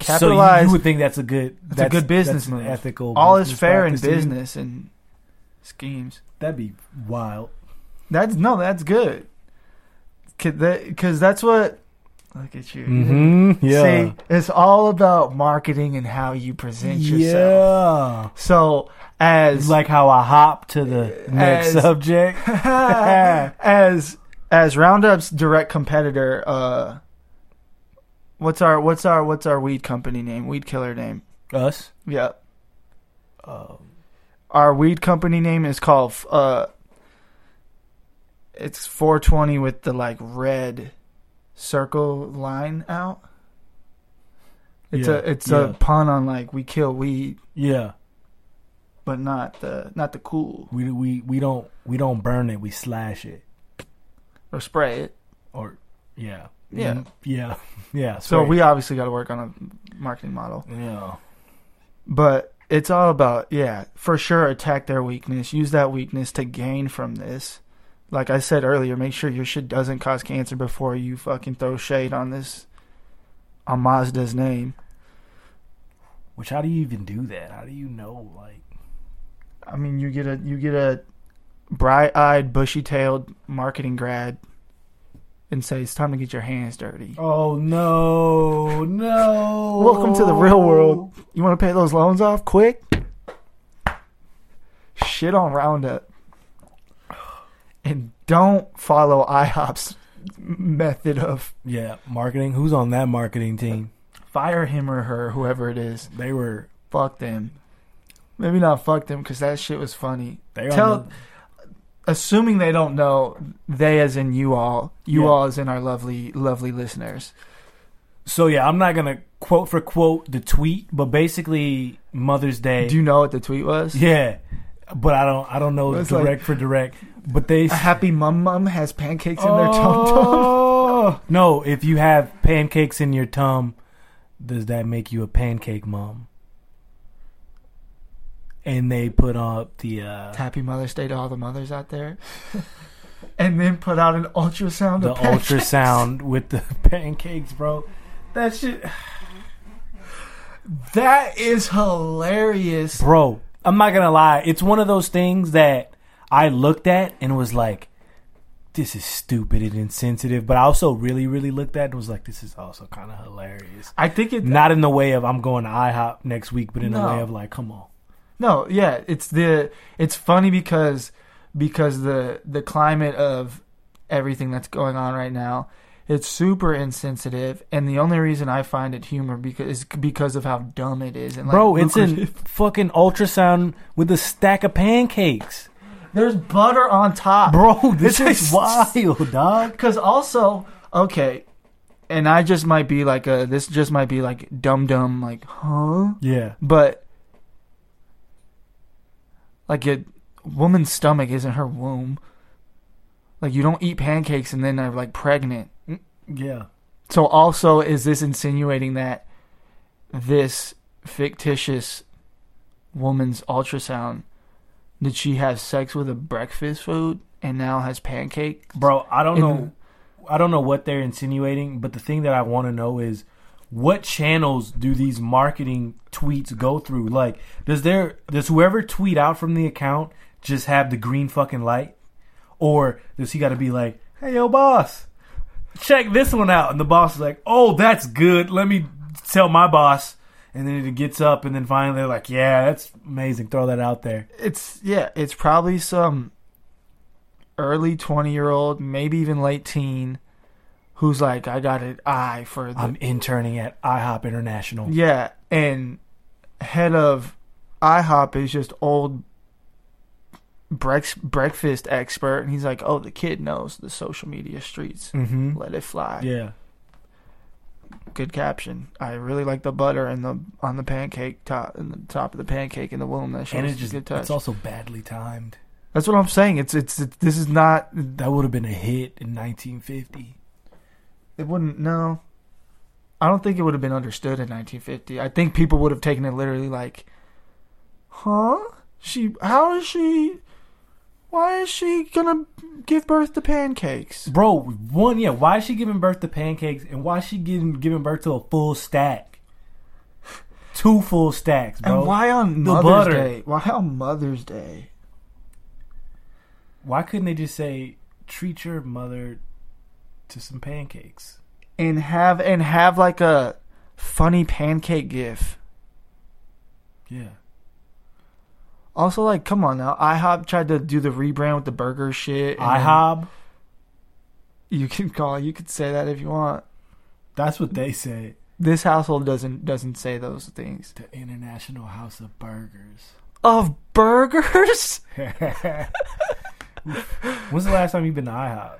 So you, would think that's a good. that's, a good business that's move. ethical. All is fair in practice to you? business and schemes. That'd be wild. That's no, that's good. Because that's what. Look at you. Mm-hmm. Yeah. See, it's all about marketing and how you present yourself. yeah. So as like how I hop to the next As- subject. as as Roundup's direct competitor, uh, what's our what's our what's our weed company name? Weed killer name. Us. Yep. Um, Our weed company name is called uh. It's 420 with the like red circle line out. It's Yeah, a it's yeah. a pun on like we kill weed, yeah. but not the not the cool We we we don't we don't burn it. We slash it. or spray it. Or yeah. Yeah. Mm, Yeah. Yeah. So we obviously got to work on a marketing model. Yeah. But it's all about, yeah, for sure attack their weakness. Use that weakness to gain from this. Like I said earlier, make sure your shit doesn't cause cancer before you fucking throw shade on this, on Monsanto's name. Which how do you even do that? How do you know like I mean, you get a you get a bright-eyed, bushy-tailed marketing grad, and say it's time to get your hands dirty. Oh no, no. Welcome to the real world. You want to pay those loans off quick? Shit on Roundup. And don't follow IHOP's method of Yeah, marketing. Who's on that marketing team? fire him or her, whoever it is. They were Fuck them. Maybe not fuck them because that shit was funny. they Tell, on assuming they don't know, they as in you all, you Yeah. all as in our lovely, lovely listeners. So yeah, I'm not gonna quote for quote the tweet, but basically Mother's Day. Do you know what the tweet was? yeah, but I don't I don't know It's direct like- for direct. But they A happy mum mum has pancakes in their tum tum. Oh no! If you have pancakes in your tum, does that make you a pancake mom? And they put up the uh, Happy Mother's Day to all the mothers out there. and then put out an ultrasound the of ultrasound with the pancakes, bro. That shit, That is hilarious. bro. I'm not gonna lie. It's one of those things that I looked at and was like, "This is stupid and insensitive." But I also really, really looked at it and was like, "This is also kind of hilarious." I think it Not in the way of I'm going to IHOP next week, but in the way of like, come on. No, yeah, it's the it's funny because because the the climate of everything that's going on right now, It's super insensitive, and the only reason I find it humor because is because of how dumb it is. And like, Bro, it's a fucking ultrasound with a stack of pancakes. there's butter on top, Bro, this It's is wild, dog. Because also, okay, and I just might be like a this just might be like dumb dumb like huh, Yeah. but like a woman's stomach isn't her womb. Like you don't eat pancakes and then are like pregnant. Yeah. So also, is this insinuating that this fictitious woman's ultrasound did she have sex with a breakfast food and now has pancakes? Bro, I don't know I don't know what they're insinuating, but the thing that I want to know is what channels do these marketing tweets go through? Like, does there does whoever tweet out from the account just have the green fucking light? Or does he got to be like, "Hey yo boss, check this one out." And the boss is like, "Oh, that's good. Let me tell my boss." And then it gets up and then finally they're like, "Yeah, that's amazing. Throw that out there." It's yeah, it's probably some early twenty year old, maybe even late teen, who's like, I got an eye for the I'm interning at IHOP International. yeah, and head of IHOP is just old brex- breakfast expert, and he's like, oh, the kid knows the social media streets. Mhm. Let it fly. Yeah. Good caption. I really like the butter and the on the pancake top and the top of the pancake in the. That shows And a it's just good touch. it's also badly timed. That's what I'm saying. It's, it's it's this is not. That would have been a hit in 1950. It wouldn't. No, I don't think it would have been understood in 1950. I think people would have taken it literally like, huh? She? How is she? Why is she gonna give birth to pancakes? Bro, one, yeah, why is she giving birth to pancakes and why is she giving giving birth to a full stack? Two full stacks, bro. And why on The Mother's butter. Day? Why on Mother's Day? Why couldn't they just say treat your mother to some pancakes? And have and have like a funny pancake gif. Yeah. Also, like, come on now. IHOP tried to do the rebrand with the burger shit. then- You can call. You could say that if you want. that's what they say. This household doesn't doesn't say those things. The International House of Burgers. Of burgers? When's the last time you've been to IHOP?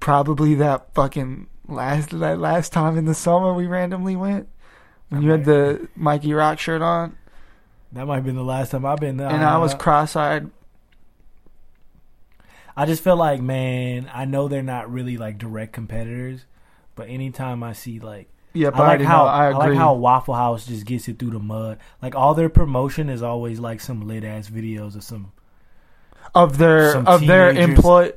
Probably that fucking last that last time in the summer we randomly went when you had the Mikey Rock shirt on That might have been the last time I've been there. and I was cross-eyed. I just feel like, man, I know they're not really like direct competitors, but anytime I see like, Yeah, but I I, like how know. I I, agree. like how Waffle House just gets it through the mud. Like all their promotion is always like some lit ass videos of some of their some of their employ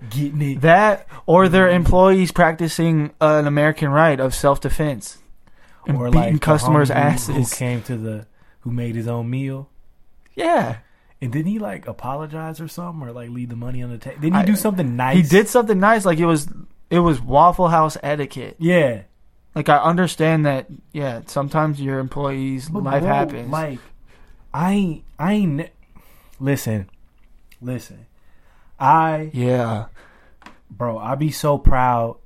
that or their mm-hmm. employees practicing an American right of self-defense and or beating like customers' asses. Who came to the who made his own meal. Yeah, And didn't he like apologize or something, or like leave the money on the table? Didn't he I- do something nice? he did something nice. Like it was it was Waffle House etiquette. Yeah, Like I understand that. Yeah, sometimes your employees' But life bro, happens. Like, I ain't, I ain't. Listen, listen. I, yeah, bro, I be so proud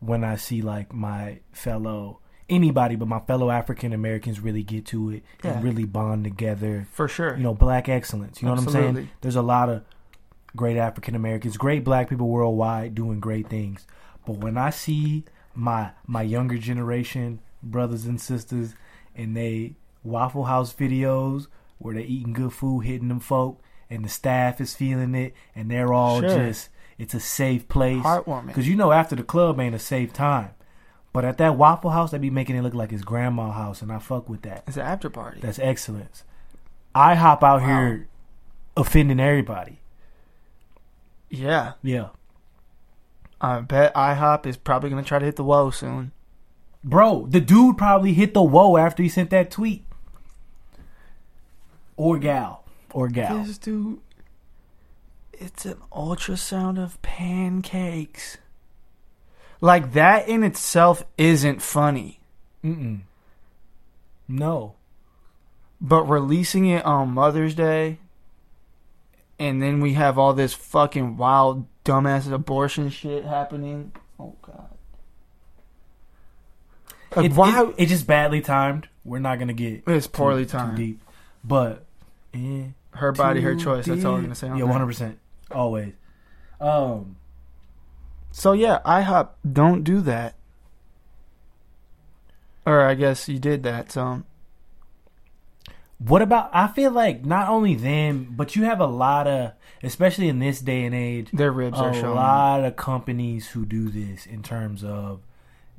when I see like my fellow anybody, but my fellow African Americans really get to it Yeah. and really bond together. for sure. You know, black excellence. You know what I'm saying? There's a lot of great African Americans, great black people worldwide doing great things. But when I see my my younger generation brothers and sisters and they Waffle House videos where they eating good food, hitting them folk, and the staff is feeling it, and they're all Sure. just it's a safe place. Heartwarming. Because you know after the club ain't a safe time. But at that Waffle House, they be making it look like his grandma house, and I fuck with that. It's an after party. That's excellence. I hop out Wow. here offending everybody. yeah, Yeah. I bet IHOP is probably gonna try to hit the whoa soon. Bro, the dude probably hit the whoa after he sent that tweet. Or gal. Or gal. This dude, it's an ultrasound of pancakes. Like that in itself isn't funny, Mm-mm. No. but releasing it on Mother's Day, and then we have all this fucking wild dumbass abortion shit happening. Oh god. Like, it, why? It, it's just badly timed. We're not gonna get it's poorly too, too timed. deep, but eh, Her body, her too choice. That's all deep. gonna say. On Yeah, one hundred percent, always. Um, So yeah, IHOP, don't do that. Or I guess you did that. So what about? I feel like not only them, but you have a lot of, especially in this day and age, their ribs are showing. a lot of companies who do this in terms of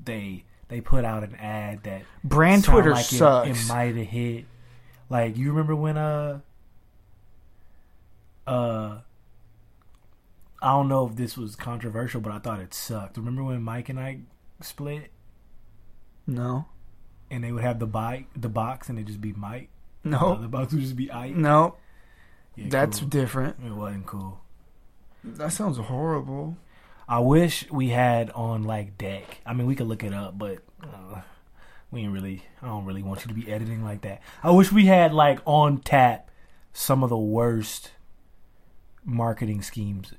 they they put out an ad that Brand Twitter like it- sucks. It, might have hit. Like you remember when uh uh I don't know if this was controversial, but I thought it sucked. Remember when Mike and Ike split no, and they would have the bike the box and it'd just be Mike? No, the box would just be Ike. no. Yeah, That's cool. different. it wasn't cool. That sounds horrible. I wish we had on like deck. I mean, we could look it up, but uh, we ain't really. I don't really want you to be editing like that. I wish we had like on tap some of the worst marketing schemes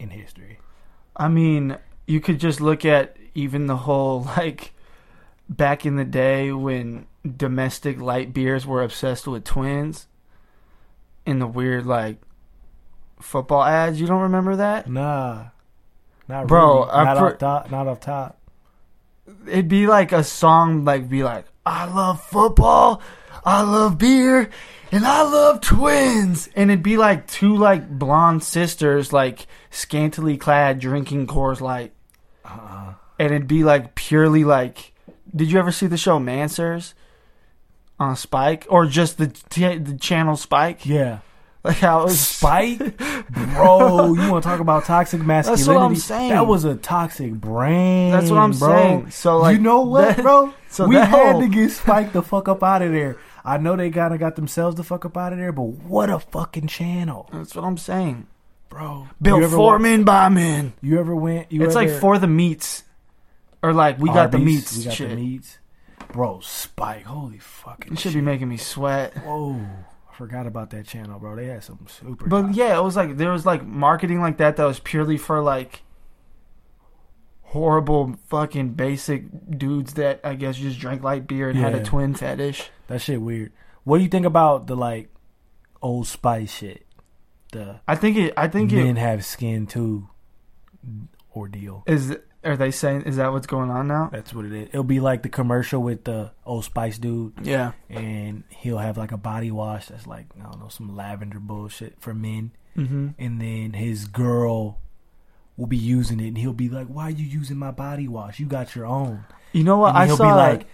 in history. I mean, you could just look at even the whole like back in the day when domestic light beers were obsessed with twins in the weird like football ads. You don't remember that? Nah, not Bro, really. Not pre- off top. Not off top. It'd be like a song like be like, I love football, I love beer, and I love twins. And it'd be like two like blonde sisters like scantily clad drinking Coors Light. Uh-uh. and it'd be like purely like did you ever see the show Manswers on Spike or just the t- the channel Spike Yeah. like how was Spike, bro, you want to talk about toxic masculinity? what I'm saying. That was a toxic brain. That's what I'm bro. saying. So, like, you know what, that- bro? so we had whole- to get Spike the fuck up out of there. I know they kind of got themselves the fuck up out of there, but what a fucking channel, that's what I'm saying bro. built you ever, for men by men You ever went? You it's ever, like for the meats or like we oh, got the meats We got shit the meats, bro. Spike, holy fucking it should shit. be making me sweat Whoa, I forgot about that channel, bro. They had some super. but top- yeah it was like there was like marketing like that that was purely for like horrible fucking basic dudes that I guess just drank light beer and had a twin fetish that shit weird. What do you think about the like old Spice shit? The I think it. I think men it have skin too ordeal. is. Are they saying is that what's going on now? That's what it is. It'll be like the commercial with the old Spice dude, Yeah. and he'll have like a body wash that's like I don't know some lavender bullshit for men, Mm-hmm. and then his girl will be using it, and he'll be like, "Why are you using my body wash? You got your own." You know what? And I he'll saw. be like,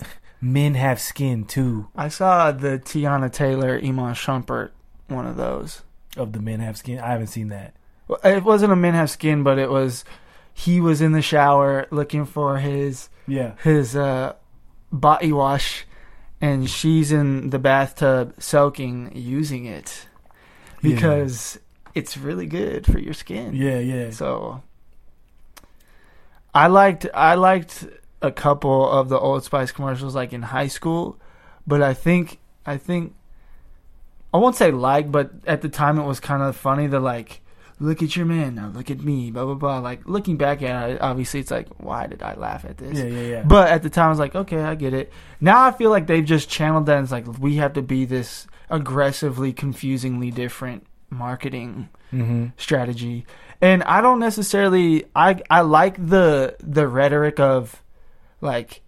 "Men have skin too." I saw the Teyana Taylor, Iman Shumpert, one of those. Of the men have skin, I haven't seen that. Well, It wasn't a men have skin, but it was. He was in the shower looking for his Yeah, his uh, body wash, and she's in the bathtub soaking, using it Yeah. because it's really good for your skin. yeah, yeah. So I liked I liked a couple of the Old Spice commercials like in high school, but I think I think I won't say like, but at the time it was kind of funny to like look at your man now, look at me, blah blah blah. Like looking back at it, obviously it's like why did I laugh at this? Yeah, yeah, yeah. But at the time, I was like, okay, I get it. Now I feel like they've just channeled that. And it's like we have to be this aggressively, confusingly different marketing mm-hmm. strategy. And I don't necessarily. I I like the the rhetoric of like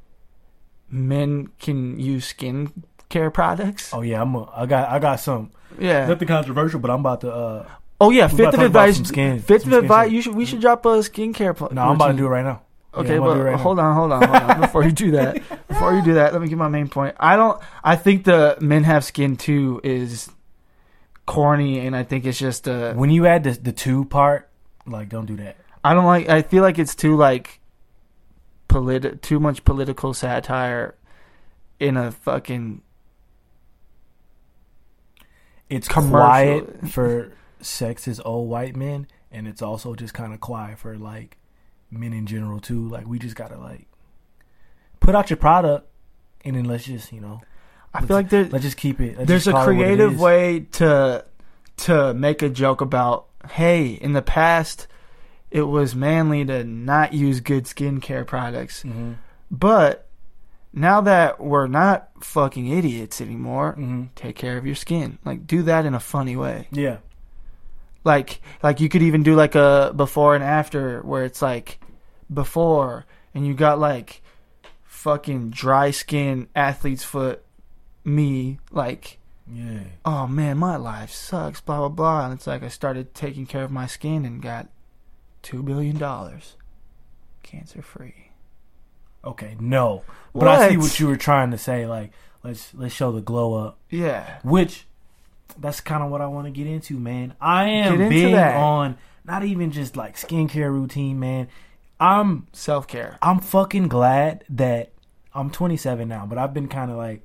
men can use skin care products. Oh yeah, I'm. A, I got. I got some. yeah. Nothing controversial, but I'm about to. uh Oh yeah. Fifth of to talk about advice. skin- fifth of advice. You should. We should drop a skincare. Pl- No, I'm about to do it right now. Okay, I'm but to do it right now. hold on, hold on, hold on. Before you do that, before you do that, let me get my main point. I don't. I think the men have skin too is corny, and I think it's just a. When you add the the two part, like don't do that. I don't like. I feel like it's too like. Polit- too much political satire, in a fucking It's Commercial. quiet for sexist old white men, and it's also just kind of quiet for like men in general too. Like we just gotta like put out your product, and then let's just you know I feel like there, let's just keep it. let's there's a call it what it creative way to to make a joke about hey in the past it was manly to not use good skincare products Mhm. but now that we're not fucking idiots anymore, Mm-hmm. take care of your skin. Like do that in a funny way. Yeah. Like like you could even do like a before and after where it's like before and you got like fucking dry skin athlete's foot me like Yeah. oh man my life sucks blah blah blah and it's like I started taking care of my skin and got 2 billion dollars cancer free. Okay. No. But I see What? what you were trying to say. Like, let's let's show the glow up. Yeah. Which that's kind of what I want to get into, man. I am big that. on not even just like skincare routine, man. I'm Self-care. I'm fucking glad that I'm 27 now, but I've been kind of like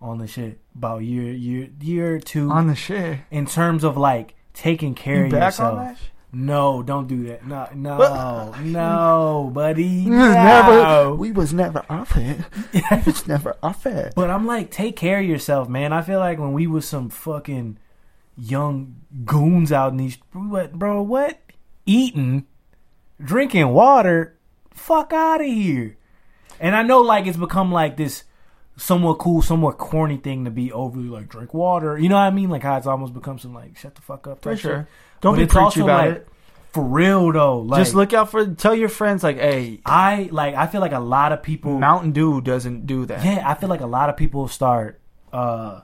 on the shit about year year year or two On the shit. in terms of like taking care You of back yourself. On that? shit? No, don't do that. No, no, no, buddy. We was No. never we was never off it. it's never off it. But I'm like, take care of yourself, man. I feel like when we was some fucking young goons out in these, what, bro? What? Eating, drinking water, fuck out of here. And I know, like, it's become like this somewhat cool, somewhat corny thing to be overly like drink water. You know what I mean? Like how it's almost become some like shut the fuck up. For sure. shit. Don't But be preachy about like, it. For real though, like Just look out for tell your friends like, hey, I like. I feel like a lot of people. Mountain Dew doesn't do that. Yeah, I feel like a lot of people start uh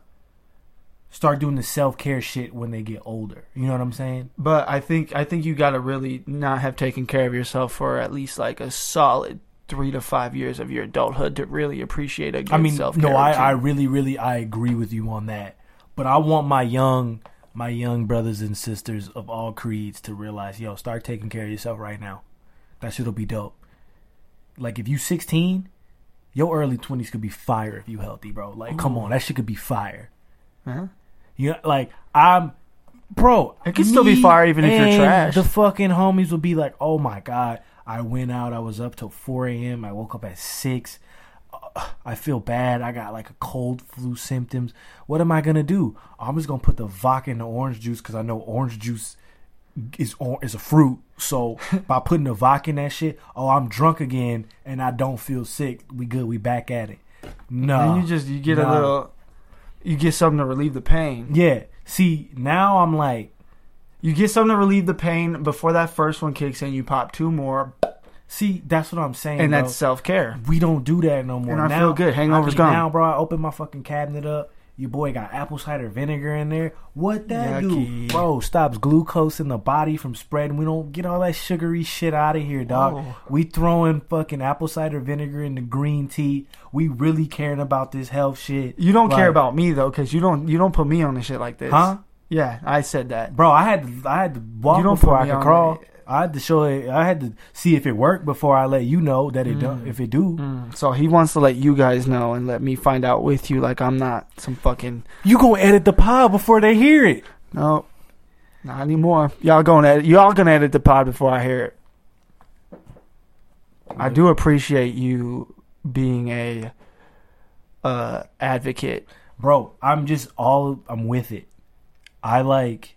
start doing the self care shit when they get older. You know what I'm saying? But I think I think you gotta really not have taken care of yourself for at least like a solid three to five years of your adulthood to really appreciate a good I mean, self no. I, I really, really, I agree with you on that. But I want my young, my young brothers and sisters of all creeds to realize, yo, start taking care of yourself right now. That shit'll be dope. Like if you 16, your early 20s could be fire if you healthy, bro. Like, come on, that shit could be fire. Huh? You know, like I'm, bro. It could still be fire even if you're trash. The fucking homies will be like, "Oh my god, I went out. I was up till 4 a.m. I woke up at six. I feel bad. I got like a cold flu symptoms. What am I gonna do? I'm just gonna put the vodka in the orange juice because I know orange juice is or- is a fruit. So by putting the vodka in that shit, oh, I'm drunk again and I don't feel sick. We good. We back at it. No, And you just you get a little, you get something to relieve the pain. yeah. See, now I'm like, You get something to relieve the pain before that first one kicks in. You pop two more, see, that's what I'm saying. and bro. that's self care. we don't do that no more. And I now, feel good. Hangover's I- gone. Now, bro, I open my fucking cabinet up. Your boy got apple cider vinegar in there. What that do, bro? Stops glucose in the body from spreading. We don't get all that sugary shit out of here, dog. Oh. We throwing fucking apple cider vinegar in the green tea. We really caring about this health shit. You don't care about me though, because you don't you don't put me on the shit like this. huh? Yeah, I said that. Bro, I had to, I had to walk You don't before put I could on crawl. it. I had to show it. I had to see if it worked before I let you know that it don't. if it do. Mm, So he wants to let you guys know and let me find out with you, like I'm not some fucking You gonna edit the pod before they hear it. no, not anymore. Y'all gonna edit, y'all gonna edit the pod before I hear it. I do appreciate you being a uh, advocate. bro i'm just all i'm with it i like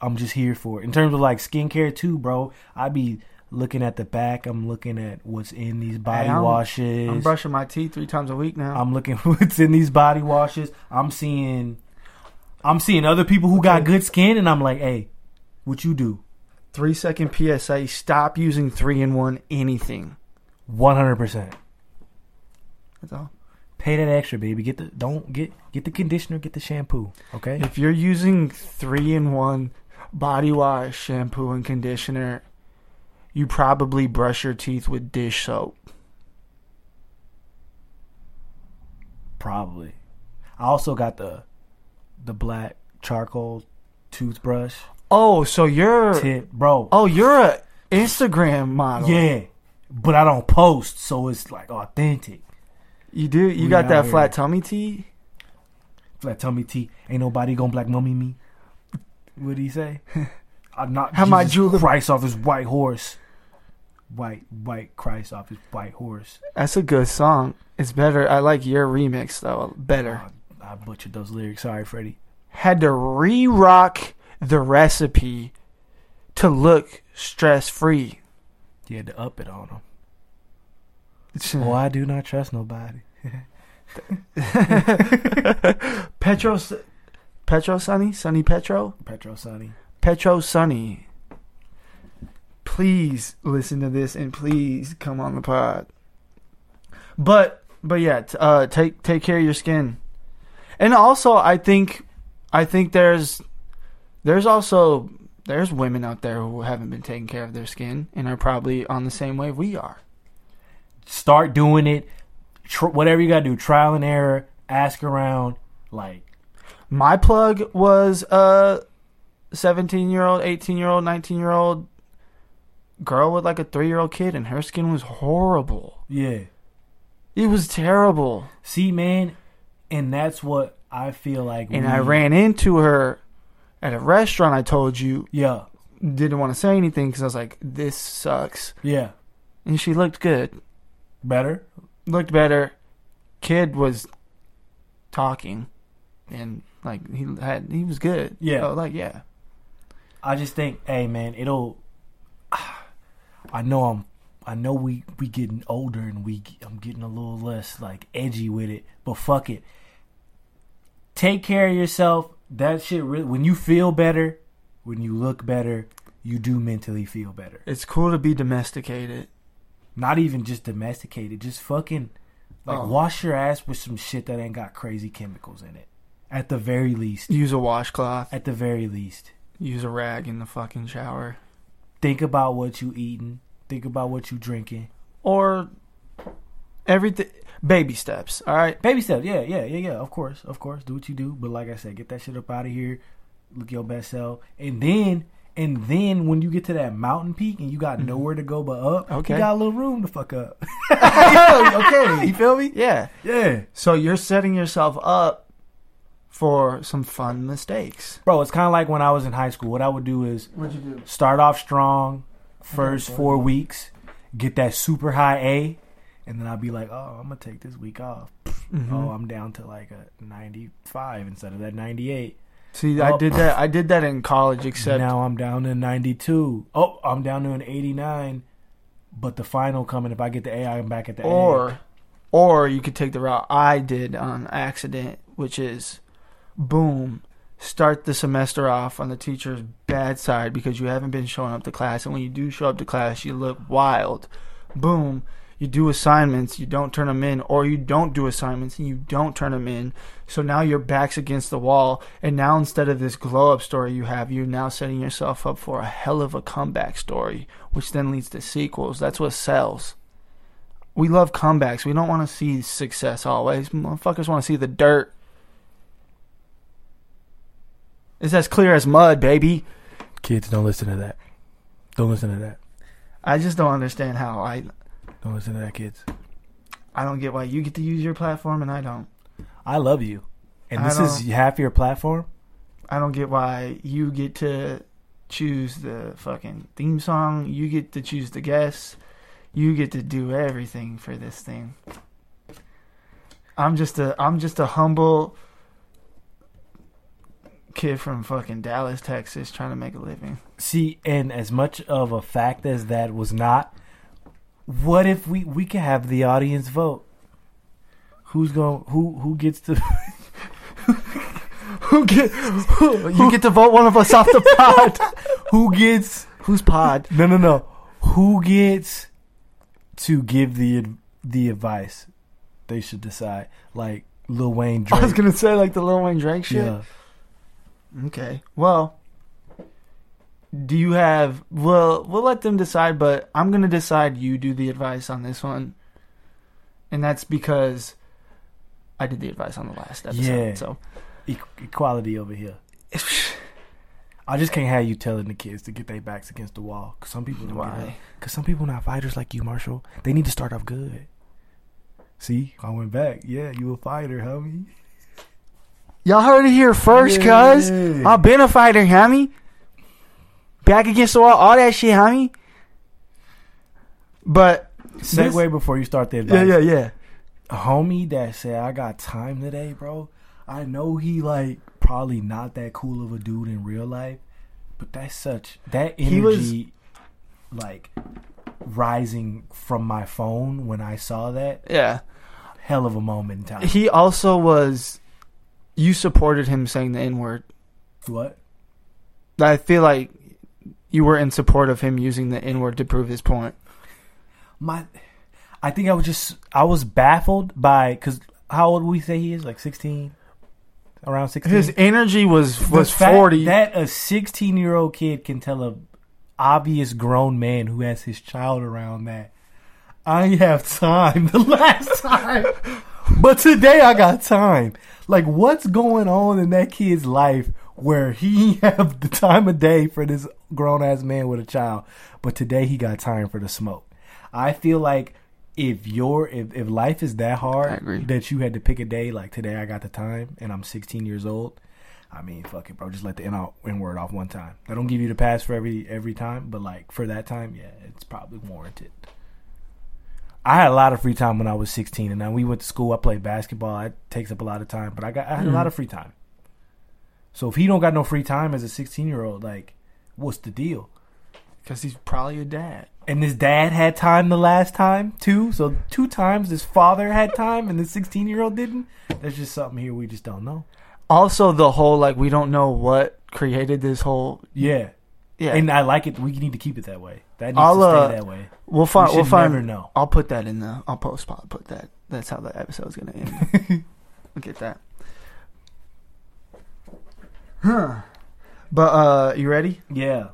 i'm just here for it. In terms of like skincare too bro i be looking at the back. I'm looking at what's in these body I'm- washes. I'm brushing my teeth three times a week now. I'm looking what's in these body washes. I'm seeing i'm seeing other people who got good skin and i'm like hey what you do? Three second PSA: Stop using three in one anything. 100% That's all. pay that extra baby. Get the don't get get the conditioner get the shampoo okay? If you're using three in one body wash, shampoo, and conditioner, you probably brush your teeth with dish soap. Probably. I also got the the black charcoal toothbrush Oh, so you're tip, bro. oh you're a Instagram model. yeah, but I don't post, so it's like authentic. you do. You We got that here. flat tummy tea. Flat tummy tea. Ain't nobody gonna black mummy me. What did he say? I'm not my Jesus jeweler- Christ off his white horse. White white Christ off his white horse. That's a good song. It's better. I like your remix though. Better. Oh, I butchered those lyrics. Sorry, Freddie. Had to re-rock the recipe to look stress free. You had to up it on him. Well, oh, I do not trust nobody. Petro, Petro Sunny, Sunny Petro, Petro Sonny. Petro Sunny. Please listen to this and please come on the pod. But but yeah, t- uh, take take care of your skin, and also I think I think there's there's also there's women out there who haven't been taking care of their skin and are probably on the same way we are. Start doing it. Tr- whatever you gotta do, trial and error. Ask around. Like, My plug was a 17 year old, 18 year old, 19 year old girl with like a three year old kid, and her skin was horrible. yeah. It was terrible. See, man, and that's what I feel like. And we- I ran into her at a restaurant. I told you Yeah, didn't want to say anything because I was like, "This sucks." yeah. And she looked good, Better. looked better. Kid was talking, and like he had, he was good. Yeah. So, like yeah. I just think, hey, man, it'll. I know I'm. I know we we getting older and we I'm getting a little less like edgy with it, but fuck it. Take care of yourself. That shit really. When you feel better, when you look better, you do mentally feel better. It's cool to be domesticated. Not even just domesticated, just fucking like Oh. wash your ass with some shit that ain't got crazy chemicals in it. At the very least. Use a washcloth. At the very least. Use a rag in the fucking shower. Think about what you eating. Think about what you drinking. Or everything. Baby steps. All right. Baby steps, yeah, yeah, yeah, yeah. Of course, of course. Do what you do, but like I said, get that shit up out of here. Look your best self, and then, and then when you get to that mountain peak and you got mm-hmm. nowhere to go but up, Okay. you got a little room to fuck up. okay, you feel me? Yeah. Yeah, So you're setting yourself up for some fun mistakes. bro. It's kind of like when I was in high school. What I would do is What'd you do? start off strong, first four weeks, get that super high A, and then I'd be like, oh, I'm gonna take this week off. Mm-hmm. Oh, I'm down to like a 95 instead of that 98. See, I Oh. did that. I did that in college, except now I'm down to 92. Oh, I'm down to an 89. But the final coming, if I get the A, I'm back at the A. or or you could take the route I did on accident, which is boom, start the semester off on the teacher's bad side because you haven't been showing up to class, and when you do show up to class, you look wild. Boom. You do assignments, you don't turn them in, or you don't do assignments and you don't turn them in. So now your back's against the wall, and now instead of this glow up story you have, you're now setting yourself up for a hell of a comeback story, which then leads to sequels. That's what sells. We love comebacks. We don't want to see success always. Motherfuckers want to see the dirt. It's as clear as mud, baby. Kids, don't listen to that. Don't listen to that. I just don't understand how I Don't listen to that, kids. I don't get why you get to use your platform and I don't. I love you. And I this is don't- half your platform? I don't get why you get to choose the fucking theme song. You get to choose the guests. You get to do everything for this thing. I'm just a I'm just a humble kid from fucking Dallas, Texas, trying to make a living. See, and as much of a fact as that was not, what if we we could have the audience vote? Who's going? Who who gets to? Who get who, you get to vote one of us off the pod? who gets? Who's pod? No, no, no. Who gets to give the the advice? They should decide. Like Lil Wayne Drake. I was gonna say like the Lil Wayne Drake shit. yeah. Okay. Well, do you have? Well, we'll let them decide, but I'm gonna decide. You do the advice on this one, and that's because I did the advice on the last episode. Yeah. So E- equality over here. I just can't have you telling the kids to get their backs against the wall. Cause some people don't Why? Because some people not fighters like you, Marshall. They need to start off good. See, I went back. Yeah, you a fighter, homie. Y'all heard it here first, cuz I've been a fighter, homie. Back against the wall, all that shit, homie. But Segue before you start the advice. yeah, yeah, yeah. A homie that said I got time today, bro. I know he like probably not that cool of a dude in real life, but that's such that energy. He was- like rising from my phone when I saw that. Yeah. Hell of a moment in time. He also was. You supported him saying the N word. what? I feel like you were in support of him using the N word to prove his point. My, I think I was just I was baffled by because how old would we say he is? Like sixteen, around sixteen. His energy was was forty. that a sixteen year old kid can tell a obvious grown man who has his child around that I have time the last time, but today I got time. Like what's going on in that kid's life where he have the time of day for this grown ass man with a child, but today he got time for the smoke. I feel like if your if, if life is that hard that you had to pick a day like today I got the time and I'm 16 years old, I mean fuck it, bro. Just let the N, word off one time. I don't give you the pass for every every time, but like for that time, yeah, it's probably warranted. I had a lot of free time when I was 16, and then we went to school. I played basketball. It takes up a lot of time, but I got I had a lot mm-hmm. of free time. So if he don't got no free time as a 16 year old, like, what's the deal? Because he's probably your dad. And his dad had time the last time too. So two times his father had time, and the 16 year old didn't. There's just something here we just don't know. Also, the whole like we don't know what created this whole. Yeah, Yeah, and I like it. We need to keep it that way. That needs I'll, to stay uh, that way. we'll find. we We'll find. never know. I'll put that in the. I'll post. I'll put that. That's how the episode's gonna end. I'll get that. Huh. But uh, you ready? Yeah.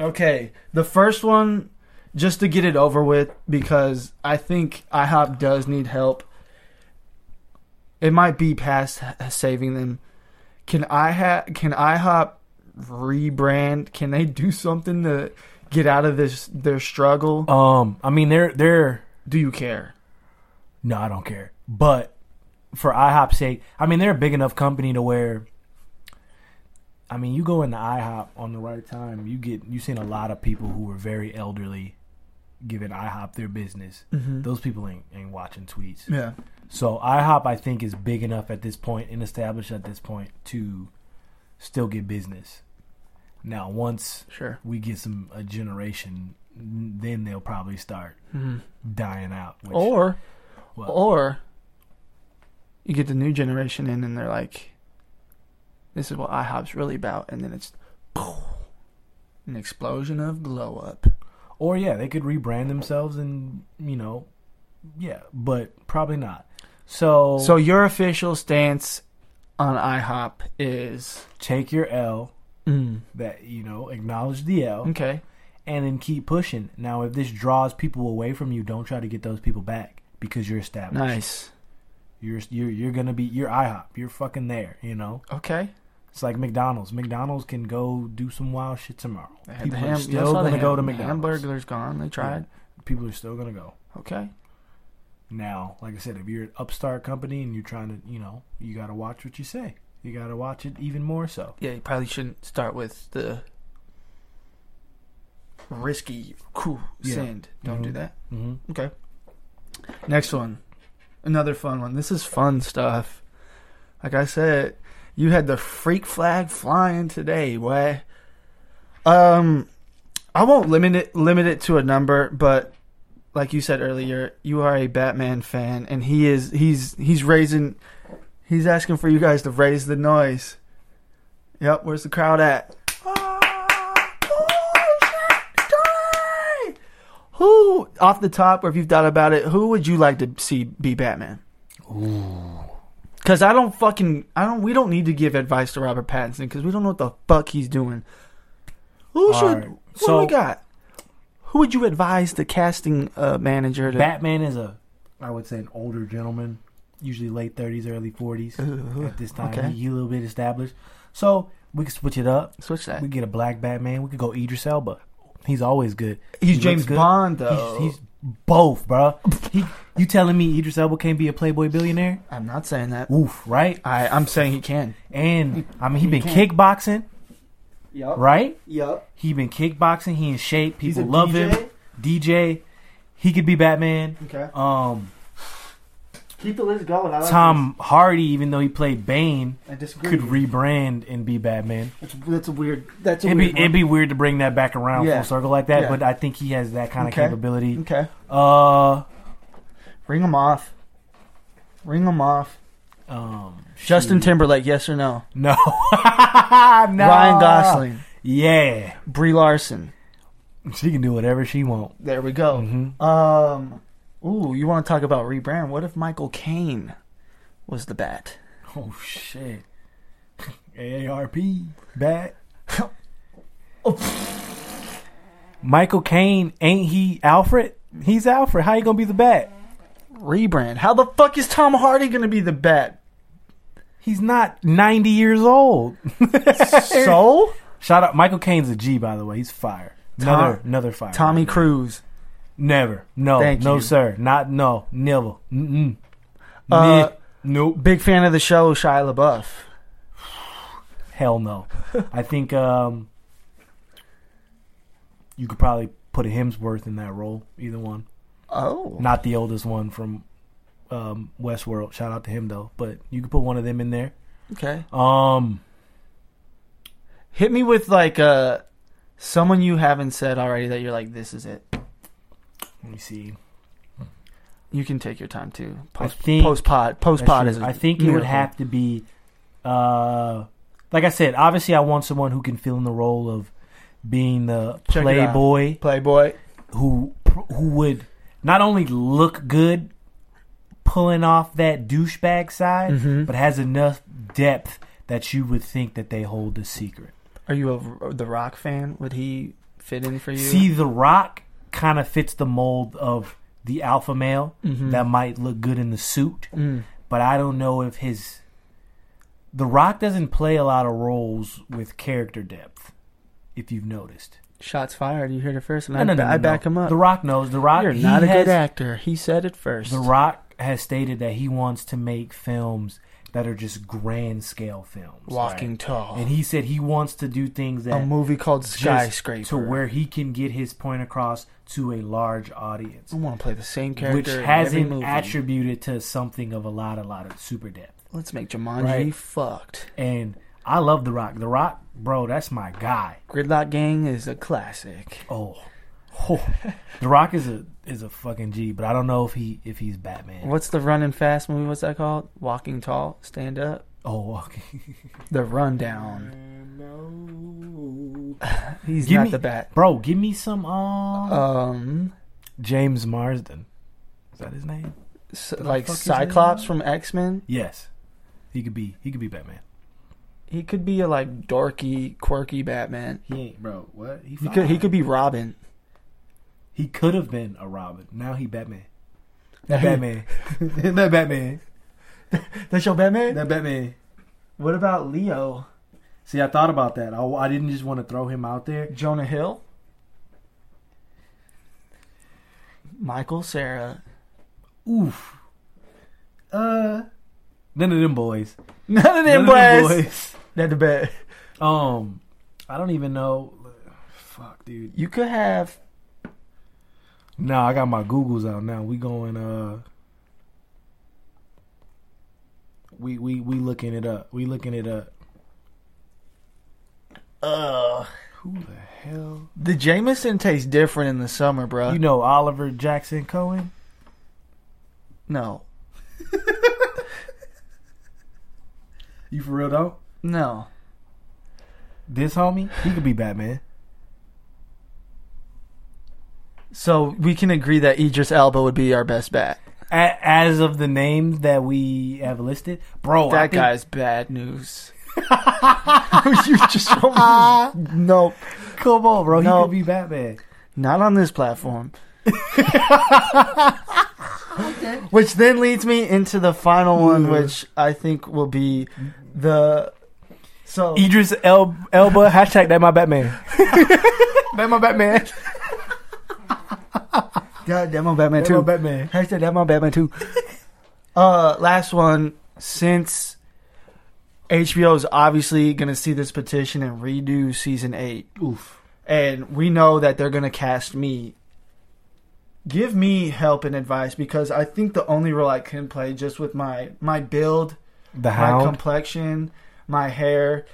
Okay, the first one, just to get it over with, because I think IHOP does need help. It might be past saving them. Can I ha- Can IHOP rebrand? Can they do something to get out of this their struggle? Um. I mean, they're they're Do you care? No, I don't care. But for IHOP's sake, I mean, they're a big enough company to where, I mean, you go into IHOP on the right time, you get you seen a lot of people who were very elderly giving IHOP their business. Mm-hmm. Those people ain't ain't watching tweets. Yeah. So IHOP, I think, is big enough at this point and established at this point to still get business. Now, once Sure. we get some a generation, then they'll probably start mm-hmm. dying out. Which, Or, well, or you get the new generation in, and they're like, "This is what IHOP's really about," and then it's an explosion of blow up. Or yeah, they could rebrand themselves and you know, yeah, but probably not. So So your official stance on IHOP is take your L, mm, that you know, acknowledge the L, okay. and then keep pushing. Now, if this draws people away from you, don't try to get those people back because you're established. Nice. You're you're you're gonna be you're IHOP. You're fucking there. You know, Okay. it's like McDonald's. McDonald's can go do some wild shit tomorrow. People the are still yeah, I saw the gonna go to McDonald's. Hamburglar's gone. They tried. People are still gonna go. Okay. Now, like I said, if you're an upstart company and you're trying to, you know, you got to watch what you say. You got to watch it even more so. Yeah, you probably shouldn't start with the risky cool Yeah. send. Don't do Mhm. that. Mm-hmm. Okay. Next one. Another fun one. This is fun stuff. Like I said, you had the freak flag flying today, boy. Um I won't limit it limit it to a number, but like you said earlier, you are a Batman fan and he is he's he's raising he's asking for you guys to raise the noise. Yep, where's the crowd at? Ah, who, off the top, or if you've thought about it, who would you like to see be Batman? Because I don't fucking, I don't, we don't need to give advice to Robert Pattinson because we don't know what the fuck he's doing. Who All should, right, what so- do we got? Who would you advise the casting uh, manager to? Batman is a, I would say, an older gentleman, usually late 30s, early 40s Uh, at this time. okay. He, he a little bit established. So we can switch it up. Switch that. We get a black Batman. We could go Idris Elba. He's always good. He's He James good. Bond, though. He's, he's both, bro. He, you telling me Idris Elba can't be a Playboy billionaire? I'm not saying that. Oof, right? I, I'm saying he can. And I mean, he He been can't. kickboxing, Yup. right? Yup. He been kickboxing. He in shape. He's People a love DJ? him. DJ. He could be Batman. Okay. Um. Keep the list going. I like Tom Hardy, even though he played Bane, this. Could rebrand and be Batman. That's, that's a weird. That's a It'd be weird. it'd be weird to bring that back around Yeah. full circle like that, Yeah. but I think he has that kind of capability. okay. Uh, Ring them off. Ring them off. um, Justin shoot. Timberlake, yes or no? no, no. Ryan Gosling, yeah, Brie Larson. she can do whatever she want. There we go. Mhm. Um, ooh, you want to talk about rebrand? What if Michael Caine was the bat? Oh shit, AARP bat. Michael Caine, ain't he Alfred? He's Alfred. How you gonna be the bat? Rebrand. How the fuck is Tom Hardy gonna be the bat? He's not ninety years old. So Shout out, Michael Caine's a G, by the way. He's fire. Another, Tom- another fire. Tommy Cruise. Never. No. Thank no, you. sir. Not no. Never. Mm-mm. Uh, nope. Big fan of the show, Shia LaBeouf. Hell no. I think um, you could probably put a Hemsworth in that role. Either one. Oh, Not the oldest one from um, Westworld. Shout out to him though. But you could put one of them in there. okay. Um, Hit me with like uh someone you haven't said already that you're like, this is it. Let me see. You can take your time too. Post, think- post pod. Post pod is. a I think it would have to be, uh, like I said. Obviously, I want someone who can fill in the role of being the Check playboy Playboy. who who would not only look good pulling off that douchebag side, Mhm. but has enough depth that you would think that they hold a secret. Are you a the Rock fan? Would he fit in for you? See, The Rock kind of fits the mold of the alpha male Mhm. that might look good in the suit. Mm. but I don't know if his The Rock doesn't play a lot of roles with character depth. If you've noticed, Shots fired. You heard it first, and No, I, no, no, I back him up. The Rock knows. The Rock. You're not a has- good actor. He said it first. The Rock has stated that he wants to make films that are just grand scale films. Walking right? Tall. And he said he wants to do things that a movie called Skyscraper. to where he can get his point across to a large audience, I want to play the same character. which hasn't movie. attributed to something of a lot, a lot of super depth. Let's make Jumanji Right. fucked. And I love The Rock. The Rock, bro, that's my guy. Gridlock Gang is a classic. Oh, oh. The Rock is a is a fucking G, but I don't know if he if he's Batman. What's the running fast movie? What's that called? Walking Tall, Stand Up. Oh, walking. The Rundown. He's Give not me- the bat. Bro, give me some um Um, James Marsden. Is that his name? s- the like fuck is his Cyclops name? from X Men. Yes. He could be he could be Batman. He could be a like dorky, quirky Batman. He ain't bro. What? He could he could be Robin. He could have been a Robin. Now he Batman. That Batman. that Batman. That's your Batman. That Batman. What about Leo? See, I thought about that. I, I didn't just want to throw him out there. Jonah Hill. Michael Cera. Oof. Uh, none of them boys. None of them None of boys. That the bet. Um, I don't even know. Fuck, dude. You could have Nah, I got my Googles out now. We going. Uh, we we we looking it up. We looking it up. uh Who the hell? the Jameson tastes different in the summer, bro. You know Oliver Jackson Cohen? no. You for real though? No. This homie, he could be Batman. So we can agree that Idris Elba would be our best bet. As of the names that we have listed, bro, that think- guy's bad news. you just told. Nope. Come on, bro. He could be Batman. Not on this platform. okay. Which then leads me into the final one, mm. which I think will be the so Idris El- Elba. Hashtag that my Batman. that my Batman. God damn, I'm Batman That too. Batman. Hashtag that my Batman too. Uh, last one since HBO is obviously gonna see this petition and redo season eight, Oof. and we know that they're gonna cast me give me help and advice because I think the only role I can play just with my my build, The my Hound, complexion, my hair.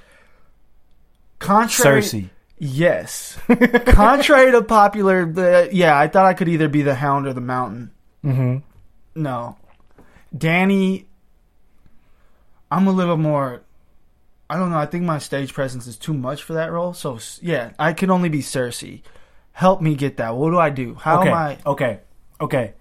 Contrary, Cersei. Yes. Contrary to popular, the, yeah, I thought I could either be the Hound or the Mountain. Mm-hmm. No, Danny. I'm a little more. I don't know. I think my stage presence is too much for that role. So yeah, I can only be Cersei. Help me get that. What do I do? How okay. am I? Okay. Okay.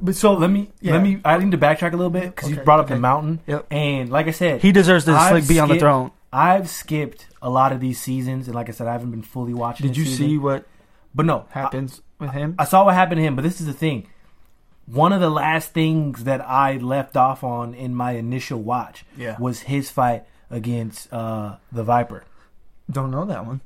But so Let me Yeah. let me. I need to backtrack a little bit because you brought up okay. the mountain. Yep. And like I said, He deserves to be on the throne. I've skipped a lot of these seasons, and like I said, I haven't been fully watching. Did you season. see what But no, happens with him? I saw what happened to him, but this is the thing. One of the last things that I left off on in my initial watch Yeah. was his fight against uh, the Viper. Don't know that one.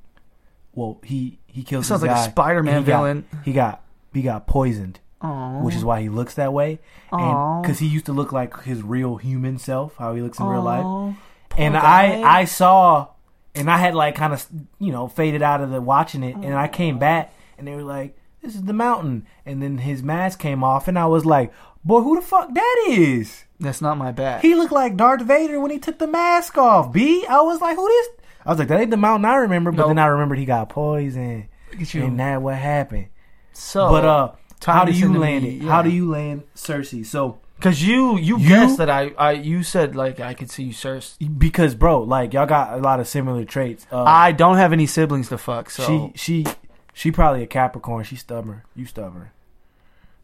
Well, he he kills. He sounds like a Spider-Man he got- villain. he got he got poisoned, Oh, which is why he looks that way. And because he used to look like his real human self, how he looks in real life. Oh, and guy. I I saw, and I had like kind of you know faded out of the watching it, and I came back, and they were like, "This is the mountain," and then his mask came off, and I was like, "Boy, who the fuck that is?" That's not my bad. He looked like Darth Vader when he took the mask off. B, I was like, "Who this?" I was like, "That ain't the mountain I remember," but Nope. then I remembered he got poisoned, Look at you. and that what happened. so, but uh, how do you land me, it? yeah. How do you land Cersei? So Because you, you You- guessed that I, I, you said like I could see you Cersei. because bro, like y'all got a lot of similar traits. Uh, I don't have any siblings to fuck, so She she she probably a Capricorn. She's stubborn. You stubborn.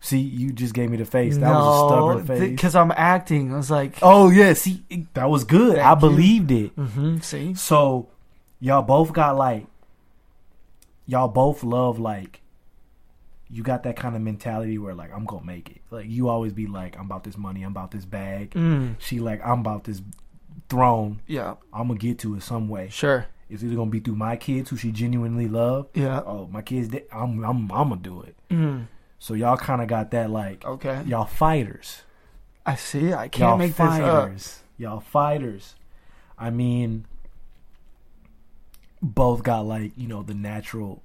See, you just gave me the face. That was a stubborn face. Because I'm acting. I was like, oh yeah, see, that was good. I you. believed it. hmm see, So, y'all both got like, y'all both love like, you got that kind of mentality where like I'm gonna make it. Like you always be like, I'm about this money. I'm about this bag. mm, She like, I'm about this throne. yeah, I'm gonna get to it some way. sure, It's either gonna be through my kids who she genuinely love. yeah, Oh, my kids, I'm I'm I'm gonna do it. mm, So y'all kind of got that like okay. y'all fighters. I see. I can't Y'all make this up. fighters. Y'all fighters. I mean, both got like you know the natural.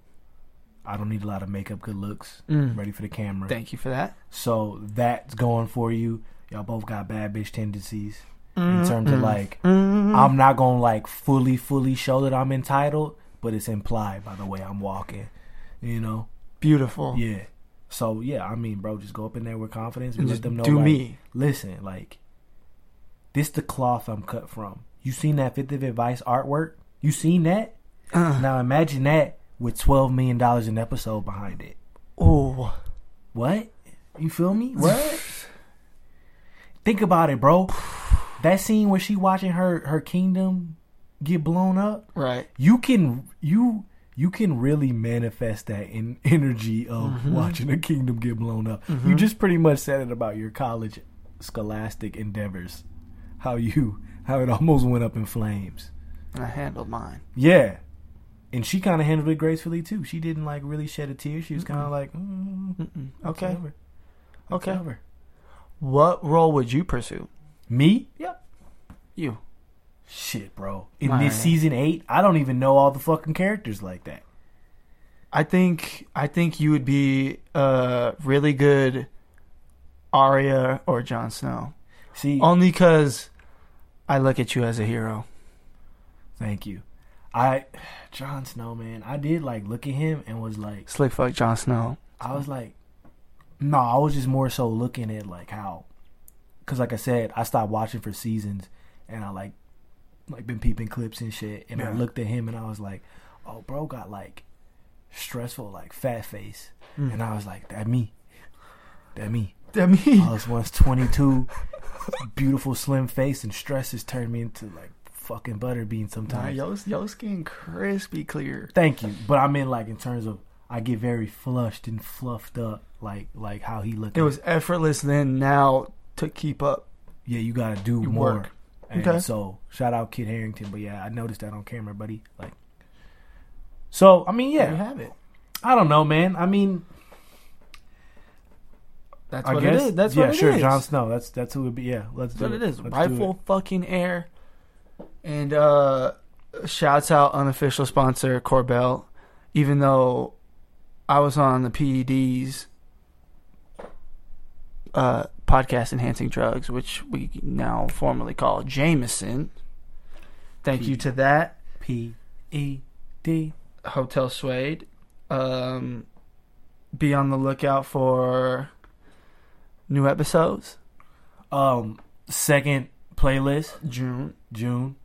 I don't need a lot of makeup, good looks, Mm. ready for the camera. Thank you for that. So that's going for you. Y'all both got bad bitch tendencies in Mm, terms of mm, like mm. I'm not gonna like fully fully show that I'm entitled, but it's implied by the way I'm walking. You know. beautiful. Yeah. So yeah, I mean, bro, just go up in there with confidence and let them know. do like, me. Listen, like, this the cloth I'm cut from. You seen that Fifth of Advice artwork? You seen that? Uh, Now imagine that with twelve million dollars an episode behind it. oh, What? You feel me? What? Think about it, bro. That scene where she watching her her kingdom get blown up. right. You can you you can really manifest that in energy of Mm-hmm. watching a kingdom get blown up. You just pretty much said it about your college scholastic endeavors. How you how it almost went up in flames. I handled mine. Yeah. And she kind of handled it gracefully too. She didn't like really shed a tear. She was kind of like, mm. Okay. over. Okay. over. What role would you pursue? Me? Yep. You. Shit, bro. In My- this season eight, I don't even know all the fucking characters like that. I think I think you would be a really good Arya or Jon Snow. See, Only because I look at you as a hero. thank you. I, Jon Snow, man, I did like look at him and was like, Slick fuck Jon Snow. I was like, no, I was just more so looking at like how, because like I said, I stopped watching for seasons, and I like, like been peeping clips and shit, and I looked at him and I was like, oh, bro, got like stressful, like fat face, mm. and I was like, that me, that me. that me. I was once twenty two, beautiful slim face, and stress has turned me into like fucking butterbean nah, sometimes. yo, yo skin crispy clear. Thank you, but I mean like in terms of I get very flushed and fluffed up, like like how he looked. It was effortless then. Now to keep up. yeah, you gotta do You more. work. And Okay. so shout out Kit Harington, but yeah, I noticed that on camera, buddy. Like, so I mean, There you yeah, have it. I don't know, man. I mean, That's I what guess it is. That's yeah, what it sure, is. Jon Snow. That's that's who it would be. Yeah, let's That's do what it. it is. Let's it. fucking air. And uh shouts out unofficial sponsor Korbel. Even though I was on the PEDs uh, podcast enhancing drugs, which we now formally call Jameson. Thank you to that. P E D. Hotel Suede. Um, be on the lookout for new episodes. Um, second playlist June. June.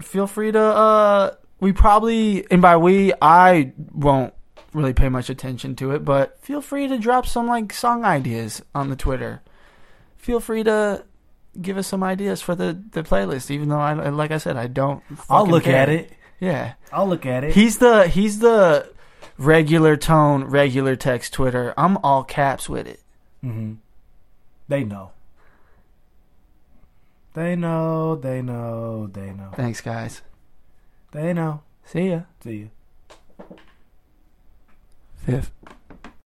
Feel free to. Uh, we probably, and by we, I won't really pay much attention to it, but feel free to drop some like song ideas on the Twitter. Feel free to give us some ideas for the the playlist, even though I, like I said, I don't. I'll look care. at it. Yeah. I'll look at it. He's the he's the regular tone, regular text Twitter. I'm all caps with it. hmm They know. They know. They know. They know. Thanks, guys. They know. See ya. See ya. Fifth.